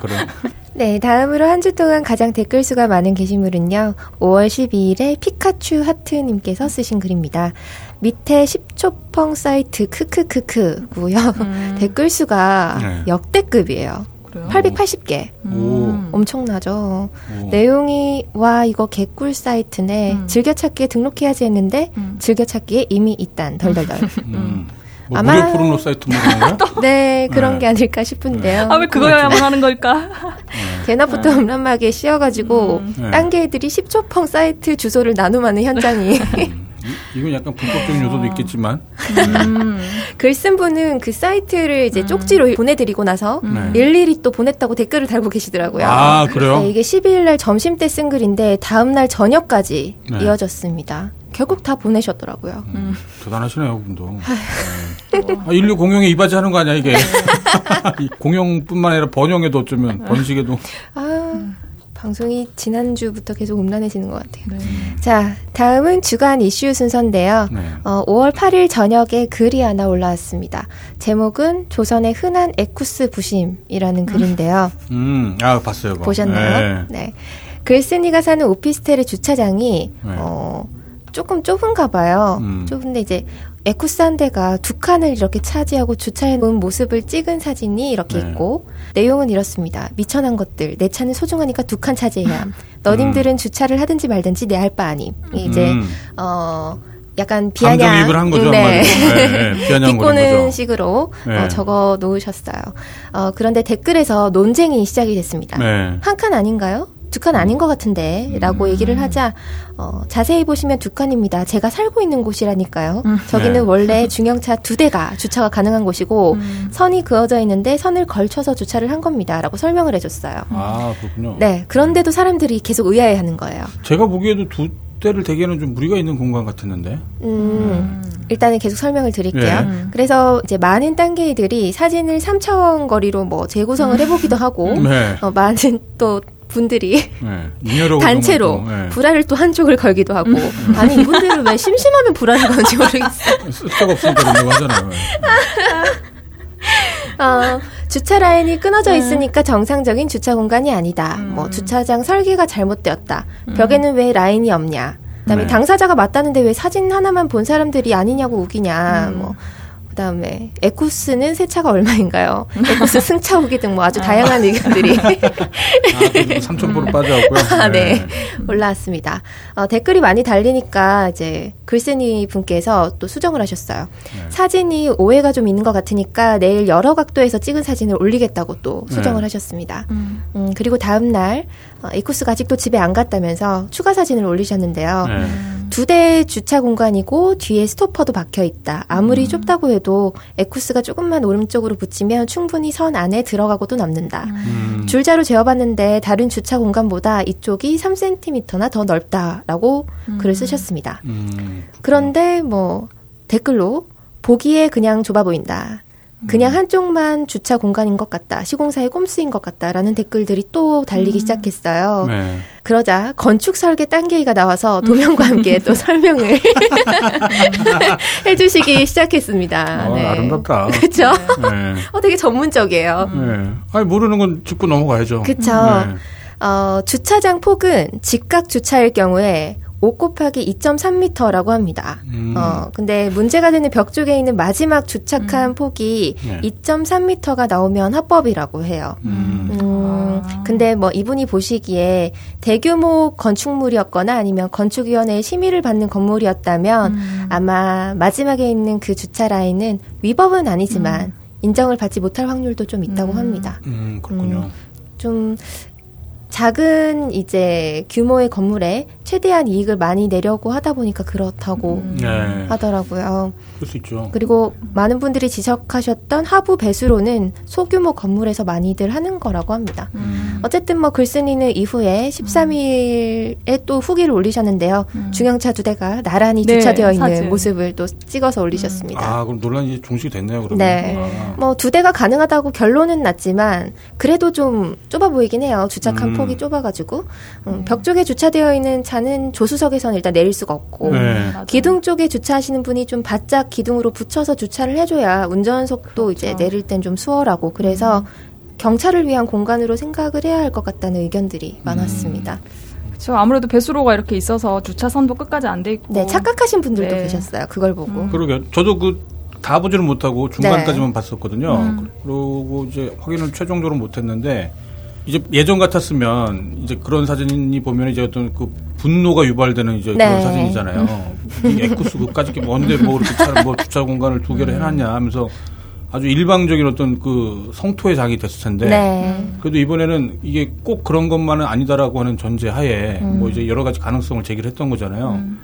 네, 다음으로 한 주 동안 가장 댓글 수가 많은 게시물은요. 5월 12일에 피카츄 하트님께서 쓰신 글입니다. 밑에 10초펑 사이트 크크크크고요. 음. 댓글 수가 네. 역대급이에요. 그래요? 880개. 음. 엄청나죠. 오. 내용이 와 이거 개꿀 사이트네. 음. 즐겨찾기에 등록해야지 했는데 음. 즐겨찾기에 이미 있단 덜덜덜. 음. 음. 뭐 아마 무료 포르노 사이트 뭐그런 네, 그런 네. 게 아닐까 싶은데요. 아, 왜 그거야만 하는 걸까? 대낮부터 네. 음란마귀에 씌워가지고, 음. 네. 딴 개들이 10초펑 사이트 주소를 나눔하는 현장이. 이건 약간 불법적 요소도 있겠지만. 음. 글 쓴 분은 그 사이트를 이제 음. 쪽지로 보내드리고 나서 음. 일일이 또 보냈다고 댓글을 달고 계시더라고요. 아, 그래요? 네, 이게 12일 날 점심 때 쓴 글인데 다음 날 저녁까지 네. 이어졌습니다. 결국 다 보내셨더라고요. 음, 대단하시네요, 분도. 네. 아, 인류 공용에 이바지 하는 거 아니야, 이게. 공용뿐만 아니라 번영에도 어쩌면, 번식에도. 아. 방송이 지난주부터 계속 음란해지는 것 같아요. 네. 자, 다음은 주간 이슈 순서인데요. 네. 어, 5월 8일 저녁에 글이 하나 올라왔습니다. 제목은 조선의 흔한 에쿠스 부심이라는 글인데요. 음, 아, 봤어요. 그거. 보셨나요? 네. 네. 글쓴이가 사는 오피스텔의 주차장이, 네. 어, 조금 좁은가 봐요. 음. 좁은데 이제 에쿠스 한 대가 두 칸을 이렇게 차지하고 주차해 놓은 모습을 찍은 사진이 이렇게 네. 있고 내용은 이렇습니다. 미천한 것들 내 차는 소중하니까 두 칸 차지해야 함. 너님들은 음. 주차를 하든지 말든지 내 할 바 아님. 이제 음. 어 약간 비아냥 한 거죠. 네. 네, 네. 비꼬는 식으로 네. 어, 적어 놓으셨어요. 어, 그런데 댓글에서 논쟁이 시작이 됐습니다. 네. 한칸 아닌가요? 두 칸 아닌 것 같은데 라고 음. 얘기를 하자 어, 자세히 보시면 두 칸입니다. 제가 살고 있는 곳이라니까요. 음. 저기는 네. 원래 중형차 두 대가 주차가 가능한 곳이고 음. 선이 그어져 있는데 선을 걸쳐서 주차를 한 겁니다. 라고 설명을 해줬어요. 아 그렇군요. 네 그런데도 사람들이 계속 의아해하는 거예요. 제가 보기에도 두 대를 대기에는 좀 무리가 있는 공간 같았는데. 음, 네. 일단은 계속 설명을 드릴게요. 네. 그래서 이제 많은 딴개이들이 사진을 3차원 거리로 뭐 재구성을 해보기도 하고, 네. 어, 많은 또 분들이 네. 단체로 네. 불화를 또 한쪽을 걸기도 하고 음. 아니 이분들은 왜 심심하면 불화를 거는지 모르겠어요. 쓸데가 없으니까 그런다고 하잖아요. 어, 주차 라인이 끊어져 네. 있으니까 정상적인 주차 공간이 아니다. 음. 뭐 주차장 설계가 잘못되었다. 음. 벽에는 왜 라인이 없냐. 그다음에 네. 당사자가 맞다는데 왜 사진 하나만 본 사람들이 아니냐고 우기냐. 음. 뭐 그다음에 에쿠스는 세차가 얼마인가요? 에쿠스 승차 후기 등 뭐 아주 다양한 의견들이 아, 삼천포로 빠져왔고요. 아, 네. 네. 올라왔습니다. 어, 댓글이 많이 달리니까 이제 글쓴이 분께서 또 수정을 하셨어요. 네. 사진이 오해가 좀 있는 것 같으니까 내일 여러 각도에서 찍은 사진을 올리겠다고 또 수정을 네. 하셨습니다. 음. 음, 그리고 다음 날 어, 에쿠스가 아직도 집에 안 갔다면서 추가 사진을 올리셨는데요. 네. 두대 주차 공간이고 뒤에 스토퍼도 박혀 있다. 아무리 음. 좁다고 해도 에쿠스가 조금만 오른쪽으로 붙이면 충분히 선 안에 들어가고도 남는다. 음. 줄자로 재어봤는데 다른 주차 공간보다 이쪽이 3cm나 더 넓다라고 음. 글을 쓰셨습니다. 음. 그런데 뭐 댓글로 보기에 그냥 좁아 보인다. 그냥 한쪽만 주차 공간인 것 같다. 시공사의 꼼수인 것 같다라는 댓글들이 또 달리기 음. 시작했어요. 네. 그러자 건축 설계 단계가 나와서 도면과 함께 또 설명을 해주시기 시작했습니다. 어, 네. 아름답다. 그렇죠. 네. 어, 되게 전문적이에요. 네. 아니 모르는 건 짚고 넘어가야죠. 그렇죠. 어, 주차장 폭은 직각 주차일 경우에 5 곱하기 2.3m라고 합니다. 음. 어, 근데 문제가 되는 벽 쪽에 있는 마지막 주착한 음. 폭이 네. 2.3m가 나오면 합법이라고 해요. 음. 음. 아. 근데 뭐 이분이 보시기에 대규모 건축물이었거나 아니면 건축위원회의 심의를 받는 건물이었다면 음. 아마 마지막에 있는 그 주차 라인은 위법은 아니지만 음. 인정을 받지 못할 확률도 좀 있다고 음. 합니다. 음, 그렇군요. 좀 작은 이제 규모의 건물에 최대한 이익을 많이 내려고 하다 보니까 그렇다고 음. 네. 하더라고요. 그럴 수 있죠. 그리고 많은 분들이 지적하셨던 하부 배수로는 소규모 건물에서 많이들 하는 거라고 합니다. 음. 어쨌든 뭐 글쓴이는 이후에 13일에 또 후기를 올리셨는데요. 음. 중형차 두 대가 나란히 네, 주차되어 있는 사진. 모습을 또 찍어서 올리셨습니다. 아, 그럼 논란이 종식이 됐네요, 그러면. 네. 아. 뭐두 대가 가능하다고 결론은 났지만 그래도 좀 좁아 보이긴 해요. 주차칸 음. 폭이 좁아가지고 음, 벽 쪽에 주차되어 있는 차 차는 조수석에서는 일단 내릴 수가 없고 네. 기둥 쪽에 주차하시는 분이 좀 바짝 기둥으로 붙여서 주차를 해줘야 운전석도 그렇죠. 이제 내릴 땐 좀 수월하고 그래서 음. 경찰을 위한 공간으로 생각을 해야 할 것 같다는 의견들이 음. 많았습니다. 그렇죠. 아무래도 배수로가 이렇게 있어서 주차선도 끝까지 안 돼 있고. 네, 착각하신 분들도 네. 계셨어요. 그걸 보고. 음. 그러게. 저도 그 다 보지는 못하고 중간까지만 네. 봤었거든요. 음. 그리고 이제 확인을 최종적으로 못했는데 이제 예전 같았으면 이제 그런 사진이 보면 이제 어떤 그 분노가 유발되는 이제 네. 그런 사진이잖아요. 이 에쿠스 그까지 뭔데 뭐 그렇게 차, 뭐 주차 공간을 두 개를 해놨냐 하면서 아주 일방적인 어떤 그 성토의 장이 됐을 텐데 네. 그래도 이번에는 이게 꼭 그런 것만은 아니다라고 하는 전제 하에 음. 뭐 이제 여러 가지 가능성을 제기를 했던 거잖아요. 음.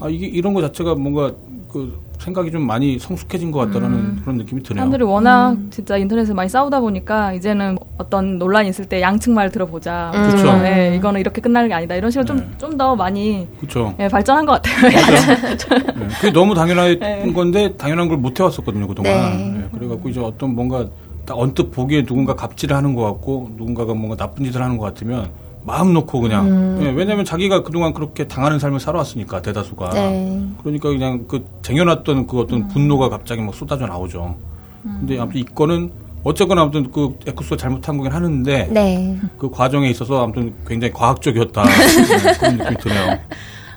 아 이게 이런 거 자체가 뭔가 그 생각이 좀 많이 성숙해진 것 같다라는 음. 그런 느낌이 드네요. 사람들이 워낙 음. 진짜 인터넷에 많이 싸우다 보니까 이제는 어떤 논란이 있을 때 양측 말 들어보자. 음. 그렇죠. 네, 이거는 이렇게 끝나는 게 아니다. 이런 식으로 네. 좀좀 더 많이 그렇죠. 네, 발전한 것 같아요. 네, 그게 너무 당연한 네. 건데 당연한 걸 못 해왔었거든요 그동안. 네. 네, 그래갖고 이제 어떤 뭔가 딱 언뜻 보기에 누군가 갑질을 하는 것 같고 누군가가 뭔가 나쁜 짓을 하는 것 같으면 마음 놓고 그냥 음. 예, 왜냐하면 자기가 그동안 그렇게 당하는 삶을 살아왔으니까 대다수가 네. 그러니까 그냥 그 쟁여놨던 그 어떤 음. 분노가 갑자기 막 쏟아져 나오죠. 음. 근데 아무튼 이 건은 어쨌거나 아무튼 그 에쿠스가 잘못한 거긴 하는데 네. 그 과정에 있어서 아무튼 굉장히 과학적이었다 네, 그런 느낌이 드네요.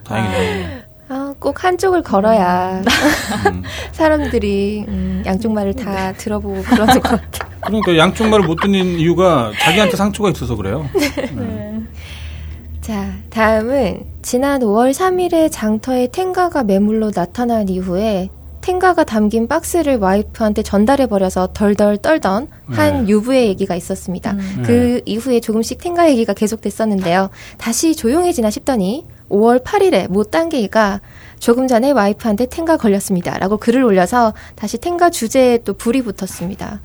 다행이네요. 아, 꼭 한쪽을 걸어야 음. 사람들이 음, 양쪽 말을 다 들어보고 그러는 것 같아요. 그러니까 양쪽 말을 못 듣는 이유가 자기한테 상처가 있어서 그래요. 네. 네. 자, 다음은 지난 5월 3일에 장터에 탱가가 매물로 나타난 이후에 탱가가 담긴 박스를 와이프한테 전달해 버려서 덜덜 떨던 한 네. 유부의 얘기가 있었습니다. 음. 그 네. 이후에 조금씩 탱가 얘기가 계속됐었는데요. 다시 조용해지나 싶더니 5월 8일에 모 딴개이가 조금 전에 와이프한테 탱가 걸렸습니다. 라고 글을 올려서 다시 탱가 주제에 또 불이 붙었습니다.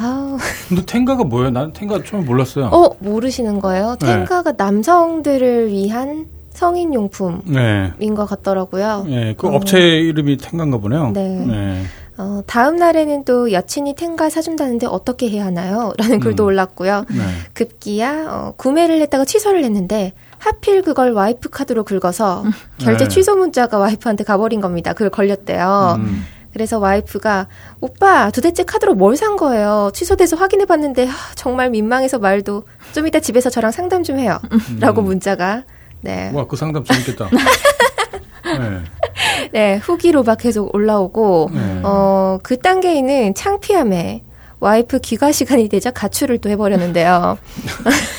아우. 근데 탱가가 뭐예요? 나는 탱가 처음 몰랐어요. 어, 모르시는 거예요? 네. 탱가가 남성들을 위한 성인 용품인 네. 것 같더라고요. 네, 그 어. 업체 이름이 탱가인가 보네요. 네. 네. 어, 다음 날에는 또 여친이 탱가 사준다는데 어떻게 해야 하나요? 라는 음. 글도 올랐고요. 네. 급기야 어, 구매를 했다가 취소를 했는데 하필 그걸 와이프 카드로 긁어서 결제 네. 취소 문자가 와이프한테 가버린 겁니다. 그걸 걸렸대요. 음. 그래서 와이프가 오빠 도대체 카드로 뭘 산 거예요? 취소돼서 확인해 봤는데 아, 정말 민망해서 말도 좀 이따 집에서 저랑 상담 좀 해요. 음. 라고 문자가 네. 와, 그 상담 재밌겠다. 네. 네, 후기로 막 계속 올라오고, 네. 어, 그 단계에는 창피함에 와이프 귀가 시간이 되자 가출을 또 해버렸는데요.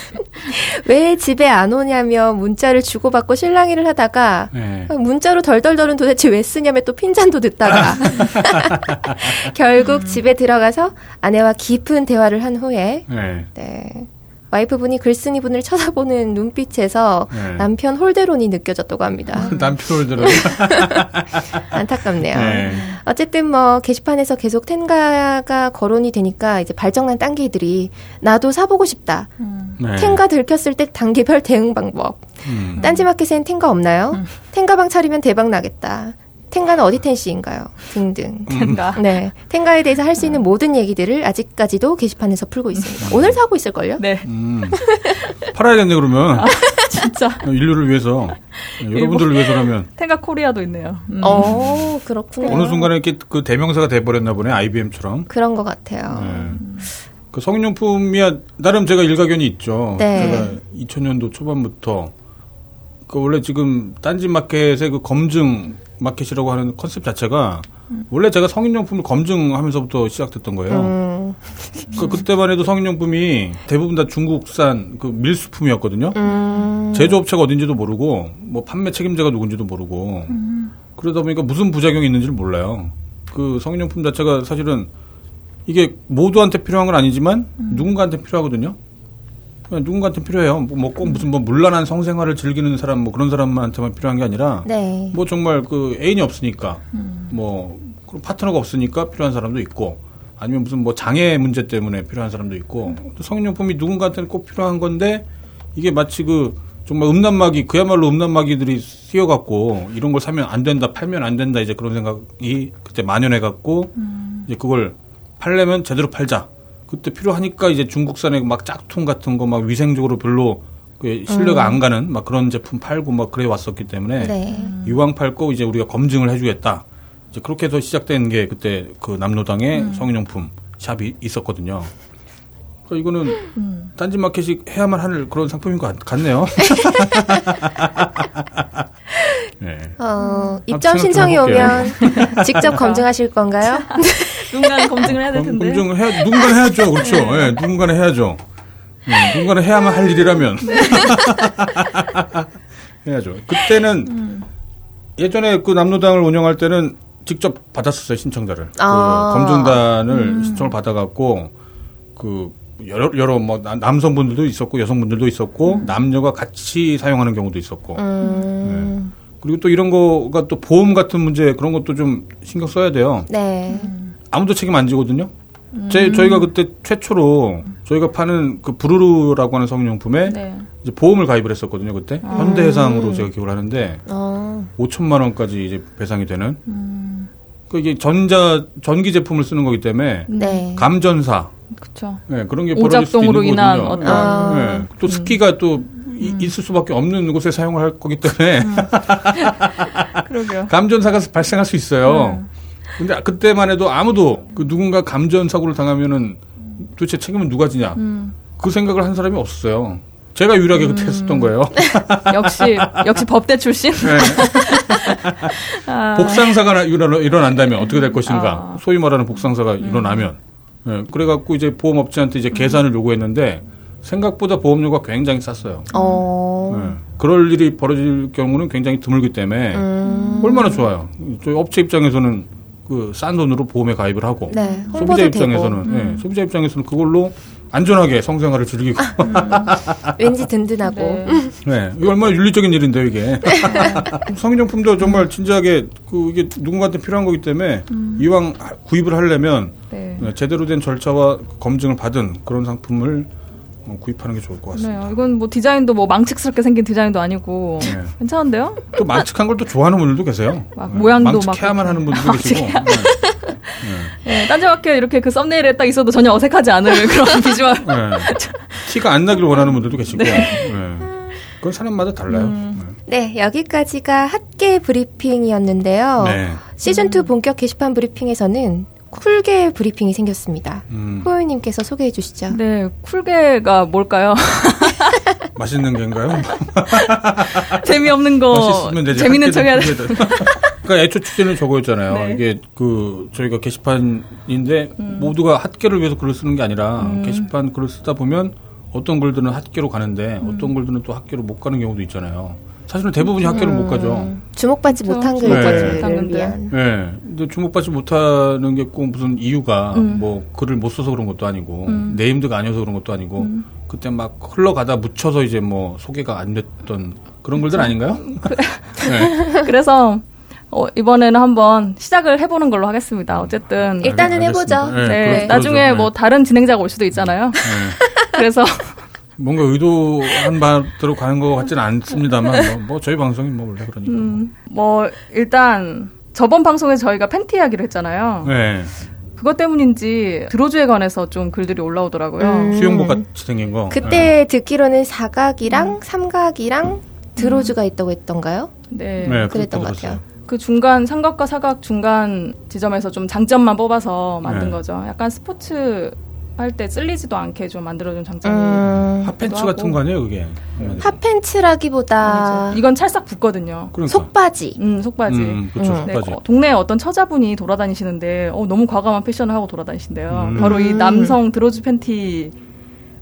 왜 집에 안 오냐며 문자를 주고받고 실랑이를 하다가 네. 문자로 덜덜덜은 도대체 왜 쓰냐며 또 핀잔도 듣다가 결국 집에 들어가서 아내와 깊은 대화를 한 후에 네. 네. 와이프분이 글쓴이 분을 쳐다보는 눈빛에서 네. 남편 홀대론이 느껴졌다고 합니다. 남편 홀대론. 안타깝네요. 네. 어쨌든 뭐 게시판에서 계속 텐가가 거론이 되니까 이제 발정난 딴개들이 나도 사보고 싶다. 음. 네. 텐가 들켰을 때 단계별 대응 방법. 음. 딴지마켓엔 텐가 없나요? 음. 텐가방 차리면 대박 나겠다. 텐가는 어디 텐시인가요? 등등. 텐가. 네. 텐가에 대해서 할 수 있는 모든 얘기들을 아직까지도 게시판에서 풀고 있습니다. 오늘 사고 있을걸요? 네. 음. 팔아야겠네, 그러면. 아, 진짜. 인류를 위해서. 네, 여러분들을 위해서라면. 텐가 코리아도 있네요. 음. 어, 그렇군요. 어느 순간에 이렇게 그 대명사가 돼버렸나 보네, IBM처럼. 그런 것 같아요. 네. 그 성인용품이야 나름 제가 일가견이 있죠. 네. 제가 2000년도 초반부터 그 원래 지금 딴지 마켓의 그 검증 마켓이라고 하는 컨셉 자체가 음. 원래 제가 성인용품을 검증하면서부터 시작됐던 거예요. 음. 그 그때만 해도 성인용품이 대부분 다 중국산 그 밀수품이었거든요. 음. 제조업체가 어딘지도 모르고 뭐 판매 책임자가 누군지도 모르고 음. 그러다 보니까 무슨 부작용이 있는지를 몰라요. 그 성인용품 자체가 사실은 이게 모두한테 필요한 건 아니지만 음. 누군가한테 필요하거든요. 누군가한테 필요해요. 뭐꼭 뭐 무슨 뭐 물란한 성생활을 즐기는 사람 뭐 그런 사람한테만 필요한 게 아니라 네. 뭐 정말 그 애인이 없으니까 음. 뭐 파트너가 없으니까 필요한 사람도 있고 아니면 무슨 뭐 장애 문제 때문에 필요한 사람도 있고 음. 또 성인용품이 누군가한테는 꼭 필요한 건데 이게 마치 그 정말 음란마귀 그야말로 음란마귀들이 씌어갖고 이런 걸 사면 안 된다 팔면 안 된다 이제 그런 생각이 그때 만연해갖고 음. 이제 그걸 팔려면 제대로 팔자. 그때 필요하니까 이제 중국산의 막 짝퉁 같은 거 막 위생적으로 별로 그 신뢰가 음. 안 가는 막 그런 제품 팔고 막 그래 왔었기 때문에 네. 이왕 팔고 이제 우리가 검증을 해주겠다. 이제 그렇게 해서 시작된 게 그때 그 남로당의 음. 성인용품 샵이 있었거든요. 그러니까 이거는 음. 딴지마켓이 해야만 할 그런 상품인 것 같, 네요 네. 어, 입점 신청이 오면 직접 검증하실 건가요? 누군가는 검증을 해야 될 텐데. 검증을 해야, 누군가는 해야죠. 그렇죠. 네. 네, 누군가는 해야죠. 네, 누군가는 해야만 할 일이라면. 네. 해야죠. 그때는 음. 예전에 그 남로당을 운영할 때는 직접 받았었어요, 신청자를. 그 아. 그 검증단을 음. 신청을 받아갖고 그 여러 여러 뭐 남성분들도 있었고 여성분들도 있었고 음. 남녀가 같이 사용하는 경우도 있었고. 음. 네. 그리고 또 이런 거가 또 보험 같은 문제 그런 것도 좀 신경 써야 돼요. 네. 아무도 책임 안 지거든요. 음. 제, 저희가 그때 최초로 저희가 파는 그 부르르라고 하는 성인용품에 네. 이제 보험을 가입을 했었거든요. 그때 아. 현대해상으로 제가 기억을 하는데 아. 5천만 원까지 이제 배상이 되는. 음. 그 이게 전자 전기 제품을 쓰는 거기 때문에 네. 감전사. 그렇죠. 네, 그런 게 벌어질 수도 있는 인한 거거든요. 어떤 아. 네. 또 스키가 또 음. 있을 수밖에 없는 곳에 사용을 할 거기 때문에 음. 감전사가 발생할 수 있어요. 음. 근데 그때만 해도 아무도 그 누군가 감전 사고를 당하면은 도대체 책임은 누가 지냐 음. 그 생각을 한 사람이 없었어요. 제가 유일하게 그때 했었던 거예요. 역시 역시 법대 출신. 네. 아. 복상사가 일어난 다면 어떻게 될 것인가? 아. 소위 말하는 복상사가 음. 일어나면. 네. 그래갖고 이제 보험업체한테 이제 계산을 요구했는데 생각보다 보험료가 굉장히 쌌어요. 어. 네. 그럴 일이 벌어질 경우는 굉장히 드물기 때문에 음. 얼마나 좋아요. 저희 업체 입장에서는 그 싼 돈으로 보험에 가입을 하고 네, 소비자 입장에서는 음. 네, 소비자 입장에서는 그걸로 안전하게 성생활을 즐기고 음. 왠지 든든하고 네. 네. 이거 얼마나 윤리적인 일인데요 이게 성인용품도 정말 진지하게 그 이게 누군가한테 필요한 거기 때문에 음. 이왕 구입을 하려면 네. 네 제대로 된 절차와 검증을 받은 그런 상품을 어, 구입하는 게 좋을 것 같습니다. 네, 이건 뭐 디자인도 뭐 망측스럽게 생긴 디자인도 아니고 네. 괜찮은데요? 또 망측한 걸 또 좋아하는 분들도 계세요. 막 네. 모양도 망측해야만 하는 분들도 계시고. 네. 네. 딴지마켓 이렇게 그 썸네일에 딱 있어도 전혀 어색하지 않을 그런 비주얼. 네. 티가 안 나길 원하는 분들도 계시고. 네. 네. 그건 사람마다 달라요. 음. 네. 여기까지가 핫게 브리핑이었는데요. 시즌2 본격 게시판 브리핑에서는 쿨게 브리핑이 생겼습니다. 음. 호요님께서 소개해 주시죠. 네, 쿨게가 뭘까요? 맛있는 게인가요? 재미없는 거. 재밌는 척 해야 돼. 그러니까 애초 취지는 저거였잖아요. 네. 이게 그 저희가 게시판인데 음. 모두가 핫게를 위해서 글을 쓰는 게 아니라 음. 게시판 글을 쓰다 보면 어떤 글들은 핫게로 가는데 음. 어떤 글들은 또 핫게로 못 가는 경우도 있잖아요. 사실은 대부분이 학교를 못 가죠. 음. 주목받지. 못한 글들을 네. 위한. 네. 근데 주목받지 못하는 게 꼭 무슨 이유가 음. 뭐 글을 못 써서 그런 것도 아니고 음. 네임드가 아니어서 그런 것도 아니고 음. 그때 막 흘러가다 묻혀서 이제 뭐 소개가 안 됐던 그런 글들 아닌가요? 네. 그래서 어, 이번에는 한번 시작을 해보는 걸로 하겠습니다. 어쨌든 일단은 해보죠. 네, 네. 나중에 뭐 다른 진행자가 올 수도 있잖아요. 네. 그래서 뭔가 의도한 바대로 가는 것 같지는 않습니다만 뭐, 뭐 저희 방송이 뭐 원래 그러니까. 음, 뭐 일단 저번 방송에 저희가 팬티 이야기를 했잖아요. 네. 그것 때문인지 드로즈에 관해서 좀 글들이 올라오더라고요. 음. 수영복 같이 생긴 거. 그때 네. 듣기로는 사각이랑 음. 삼각이랑 드로즈가 있다고 했던가요? 네. 네 그랬던 것 같아요. 그 중간 삼각과 사각 중간 지점에서 좀 장점만 뽑아서 만든 네. 거죠. 약간 스포츠 할 때 쓸리지도 않게 좀 만들어준 장점이 음. 핫팬츠 같은 거 아니에요 그게 핫팬츠라기보다 아니죠. 이건 찰싹 붙거든요 그러니까. 속바지 음 속바지 음, 그렇죠 음. 네, 속바지 동네에 어떤 처자분이 돌아다니시는데 어, 너무 과감한 패션을 하고 돌아다니신대요 음. 바로 이 남성 드로즈 팬티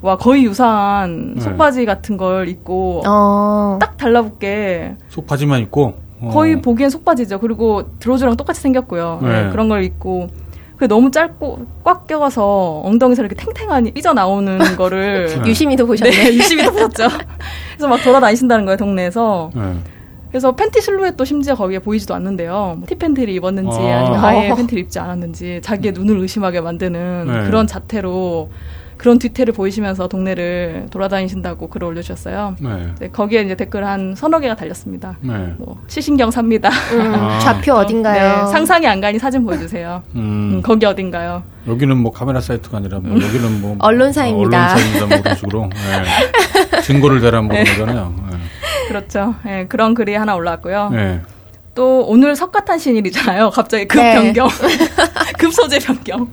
와 거의 유사한 네. 속바지 같은 걸 입고 어. 딱 달라붙게 속바지만 입고 어. 거의 보기엔 속바지죠. 그리고 드로즈랑 똑같이 생겼고요. 네. 네, 그런 걸 입고 그 너무 짧고 꽉 껴서 엉덩이에서 이렇게 탱탱하니 삐져 나오는 거를 네. 유심히도 보셨네. 네, 유심히도 보셨죠. 그래서 막 돌아다니신다는 거예요 동네에서. 네. 그래서 팬티 실루엣도 심지어 거기에 보이지도 않는데요. 뭐 티팬티를 입었는지 아. 아니면 아예 팬티를 입지 않았는지 자기의 눈을 의심하게 만드는 네. 그런 자태로 그런 뒤태를 보이시면서 동네를 돌아다니신다고 글을 올려주셨어요. 네. 네, 거기에 이제 댓글 한 서너 개가 달렸습니다. 네. 뭐 시신경 삽니다. 음, 아. 좌표 어딘가요? 네, 상상이 안 가니 사진 보여주세요. 음. 음, 거기 어딘가요? 여기는 뭐 카메라 사이트가 아니라 뭐 여기는 뭐 언론사입니다. 어, 언론사입니다. 뭐 그런 식으로 네. 증거를 대라 뭐. 네. 그렇죠. 네, 그런 글이 하나 올라왔고요. 또 오늘 석가탄신일이잖아요. 갑자기 급 변경, 급 소재 변경.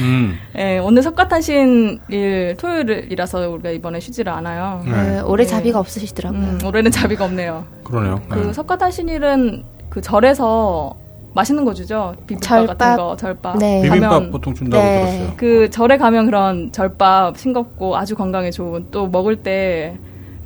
음. 네, 오늘 석가탄신일 토요일이라서 우리가 이번에 쉬지를 않아요. 네. 네, 올해 자비가 없으시더라고요. 음, 올해는 자비가 없네요. 그러네요. 그 네. 석가탄신일은 그 절에서 맛있는 거 주죠. 비빔밥 절밥. 같은 거, 절밥. 네. 비빔밥 가면, 보통 준다고 네. 들었어요. 그 절에 가면 그런 절밥 싱겁고 아주 건강에 좋은 또 먹을 때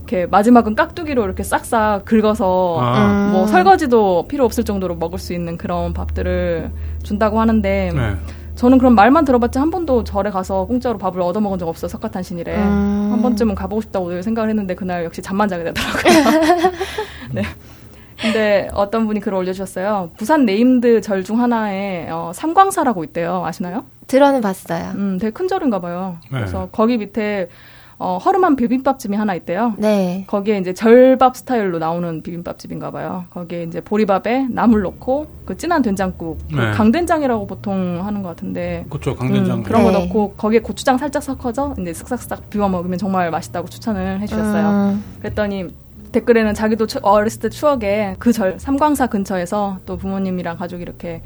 이렇게 마지막은 깍두기로 이렇게 싹싹 긁어서 아. 뭐 설거지도 필요 없을 정도로 먹을 수 있는 그런 밥들을 준다고 하는데 네. 저는 그런 말만 들어봤지 한 번도 절에 가서 공짜로 밥을 얻어 먹은 적 없어요 석가탄신일에 음. 한 번쯤은 가보고 싶다고 생각을 했는데 그날 역시 잠만 자게 되더라고요. 네. 근데 어떤 분이 글을 올려주셨어요. 부산 named 절 중 하나에 어, 삼광사라고 있대요. 아시나요? 들어는 봤어요. 음, 되게 큰 절인가 봐요. 네. 그래서 거기 밑에 어, 허름한 비빔밥집이 하나 있대요. 네. 거기에 이제 절밥 스타일로 나오는 비빔밥집인가 봐요. 거기에 이제 보리밥에 나물 넣고 그 진한 된장국, 그 네. 그 강된장이라고 보통 하는 것 같은데. 그렇죠, 강된장. 음, 그런 거 네. 넣고 거기에 고추장 살짝 섞어서 이제 쓱싹쓱싹 비벼 먹으면 정말 맛있다고 추천을 해주셨어요. 음. 그랬더니 댓글에는 자기도 어렸을 때 추억에 그 절 삼광사 근처에서 또 부모님이랑 가족이 이렇게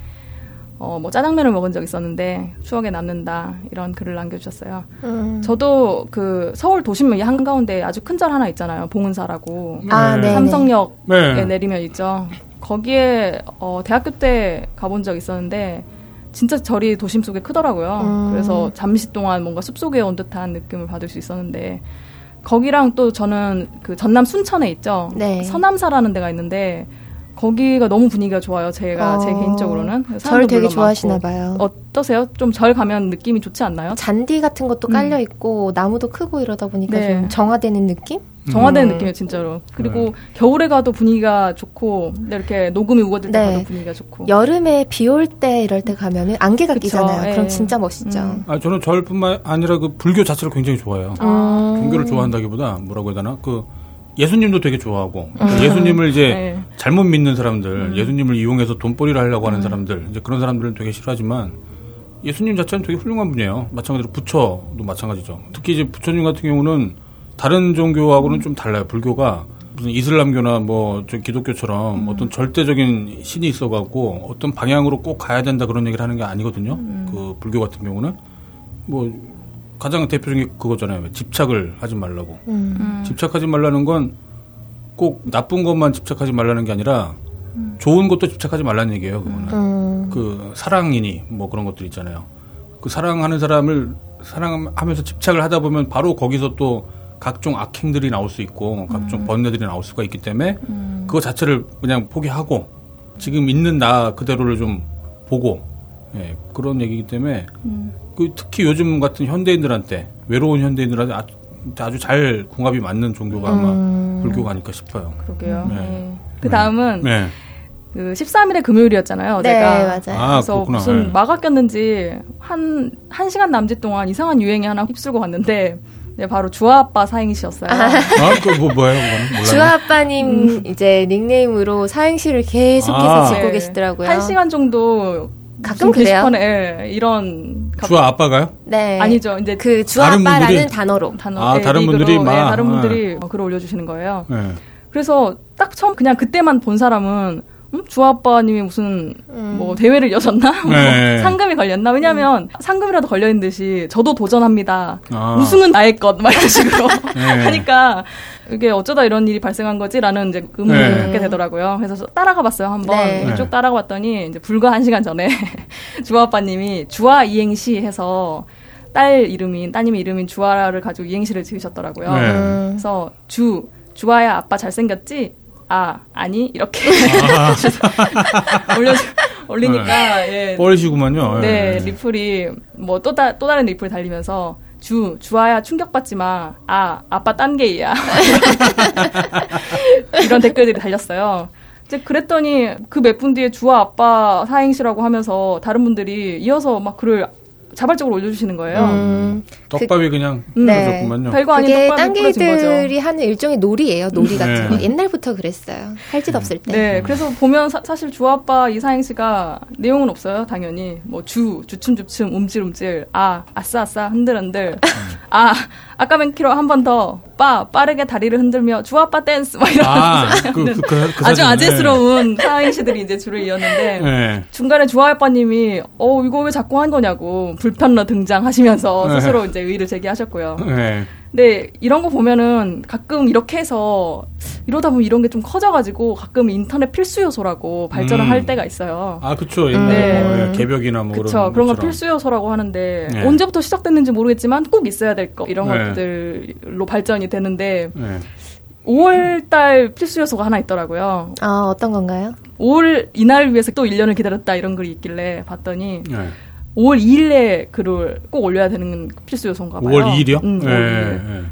어, 뭐 짜장면을 먹은 적 있었는데 추억에 남는다 이런 글을 남겨주셨어요. 음. 저도 그 서울 도심역 한가운데 아주 큰 절 하나 있잖아요. 봉은사라고 아, 네. 삼성역에 네. 내리면 있죠. 거기에 어, 대학교 때 가본 적 있었는데 진짜 절이 도심 속에 크더라고요. 음. 그래서 잠시 동안 뭔가 숲 속에 온 듯한 느낌을 받을 수 있었는데 거기랑 또 저는 그 전남 순천에 있죠. 네. 서남사라는 데가 있는데 거기가 너무 분위기가 좋아요. 제가 어, 제 개인적으로는 절 되게 좋아하시나 봐요. 어떠세요? 좀 절 가면 느낌이 좋지 않나요? 잔디 같은 것도 깔려 음. 있고 나무도 크고 이러다 보니까 네. 좀 정화되는 느낌? 정화되는 음. 느낌이에요, 진짜로. 그리고 네. 겨울에 가도 분위기가 좋고, 이렇게 녹음이 우거들 때 네. 가도 분위기가 좋고. 여름에 비 올 때 이럴 때 가면은 안개가 그쵸, 끼잖아요. 네. 그럼 진짜 멋있죠. 음. 아, 저는 절뿐만 아니라 그 불교 자체를 굉장히 좋아해요. 아. 종교를 좋아한다기보다 뭐라고 해야 되나? 그 예수님도 되게 좋아하고 음. 예수님을 이제 네. 잘못 믿는 사람들, 음. 예수님을 이용해서 돈벌이를 하려고 하는 음. 사람들, 이제 그런 사람들은 되게 싫어하지만 예수님 자체는 되게 훌륭한 분이에요. 마찬가지로 부처도 마찬가지죠. 특히 이제 부처님 같은 경우는 다른 종교하고는 좀 달라요. 불교가 무슨 이슬람교나 뭐저 기독교처럼 음. 어떤 절대적인 신이 있어갖고 어떤 방향으로 꼭 가야 된다 그런 얘기를 하는 게 아니거든요. 음. 그 불교 같은 경우는 뭐 가장 대표적인 게 그거잖아요. 집착을 하지 말라고. 음. 음. 집착하지 말라는 건 꼭 나쁜 것만 집착하지 말라는 게 아니라 음. 좋은 것도 집착하지 말라는 얘기예요. 그거는. 음. 그 사랑이니 뭐 그런 것들 있잖아요. 그 사랑하는 사람을 사랑하면서 집착을 하다 보면 바로 거기서 또 각종 악행들이 나올 수 있고 각종 음. 번뇌들이 나올 수가 있기 때문에 음. 그거 자체를 그냥 포기하고 지금 있는 나 그대로를 좀 보고 예, 그런 얘기이기 때문에 음. 그 특히 요즘 같은 현대인들한테 외로운 현대인들한테 아주, 아주 잘 궁합이 맞는 종교가 아마 음. 불교가 아닐까 싶어요. 그러게요. 네. 네. 그 다음은 네. 그 13일에 금요일이었잖아요. 네, 제가. 맞아요. 아, 그래서 그렇구나. 무슨 네. 마가 꼈는지 한, 한 시간 남짓 동안 이상한 유행이 하나 휩쓸고 갔는데 네, 바로 주아아빠 사행시였어요. 아, 그 뭐, 뭐예요? 주아아빠님 음. 이제 닉네임으로 사행시를 계속해서 아. 짓고 네. 계시더라고요. 한 시간 정도 가끔 그래요. 예, 이런 주아 아빠가요? 네. 아니죠. 이제 그 주아 아빠라는 단어로 단어. 아, 네, 다른 분들이 막 다른 분들이 네. 글을 올려주시는 거예요. 네. 그래서 딱 처음 그냥 그때만 본 사람은 음? 주아빠님이 무슨 음. 뭐 대회를 여셨나? 뭐 네. 상금이 걸렸나? 왜냐하면 음. 상금이라도 걸려있는 듯이 저도 도전합니다. 아. 우승은 나의 것. 막 이런 식으로 네. 하니까 이게 어쩌다 이런 일이 발생한 거지라는 이제 의문을 네. 갖게 되더라고요. 그래서 따라가 봤어요 한번 네. 쭉 따라가 봤더니 이제 불과 한 시간 전에 주아빠님이 주아 이행시 해서 딸 이름인 따님 이름인 주아를 가지고 이행시를 지으셨더라고요. 네. 그래서 주 주아야 아빠 잘생겼지? 아 아니 이렇게 아. 올려 올리니까 네. 예. 뻘시구만요. 네, 네 리플이 뭐또또 다른 리플 달리면서 주 주아야 충격받지 마. 아 아빠 딴 게이야. 이런 댓글들이 달렸어요. 이제 그랬더니 그 몇 분 뒤에 주아 아빠 사행시라고 하면서 다른 분들이 이어서 막 글을 자발적으로 올려주시는 거예요. 음. 떡밥이 그, 냥 떨어졌구만요. 네. 별거 아닌 떡밥이 딴개들이 하는 일종의 놀이예요. 놀이 같은 네. 거. 옛날부터 그랬어요. 할 짓 없을 때. 네. 그래서 보면 사, 실 주아빠 이사행 씨가 내용은 없어요. 당연히 뭐 주, 주춤주춤, 움찔움찔, 아, 아싸 아싸, 흔들흔들, 아, 아까 맨키로 한 번 더, 빠, 빠르게 다리를 흔들며 주아빠 댄스 막 이런 아, 그, 그, 그, 그 아주 아재스러운 네. 사행 씨들이 이제 줄을 이었는데 네. 중간에 주아빠님이 어 이거 왜 자꾸 한 거냐고 불편러 등장하시면서 네. 스스로 이제 의의를 제기하셨고요. 네. 근데 이런 거 보면은 가끔 이렇게 해서 이러다 보면 이런 게 좀 커져가지고 가끔 인터넷 필수 요소라고 발전을 음. 할 때가 있어요. 아, 그쵸. 옛날에 뭐, 네. 개벽이나 뭐 그쵸. 그런 건 필수 요소라고 하는데 네. 언제부터 시작됐는지 모르겠지만 꼭 있어야 될 거 이런 네. 것들로 발전이 되는데 5월달 필수 요소가 하나 있더라고요. 아, 어떤 건가요? 5월 이날 위해서 또 1년을 기다렸다 이런 글이 있길래 봤더니 5월 2일에 글을 꼭 올려야 되는 필수 요소인가 봐요. 5월 2일이요? 응, 네, 네.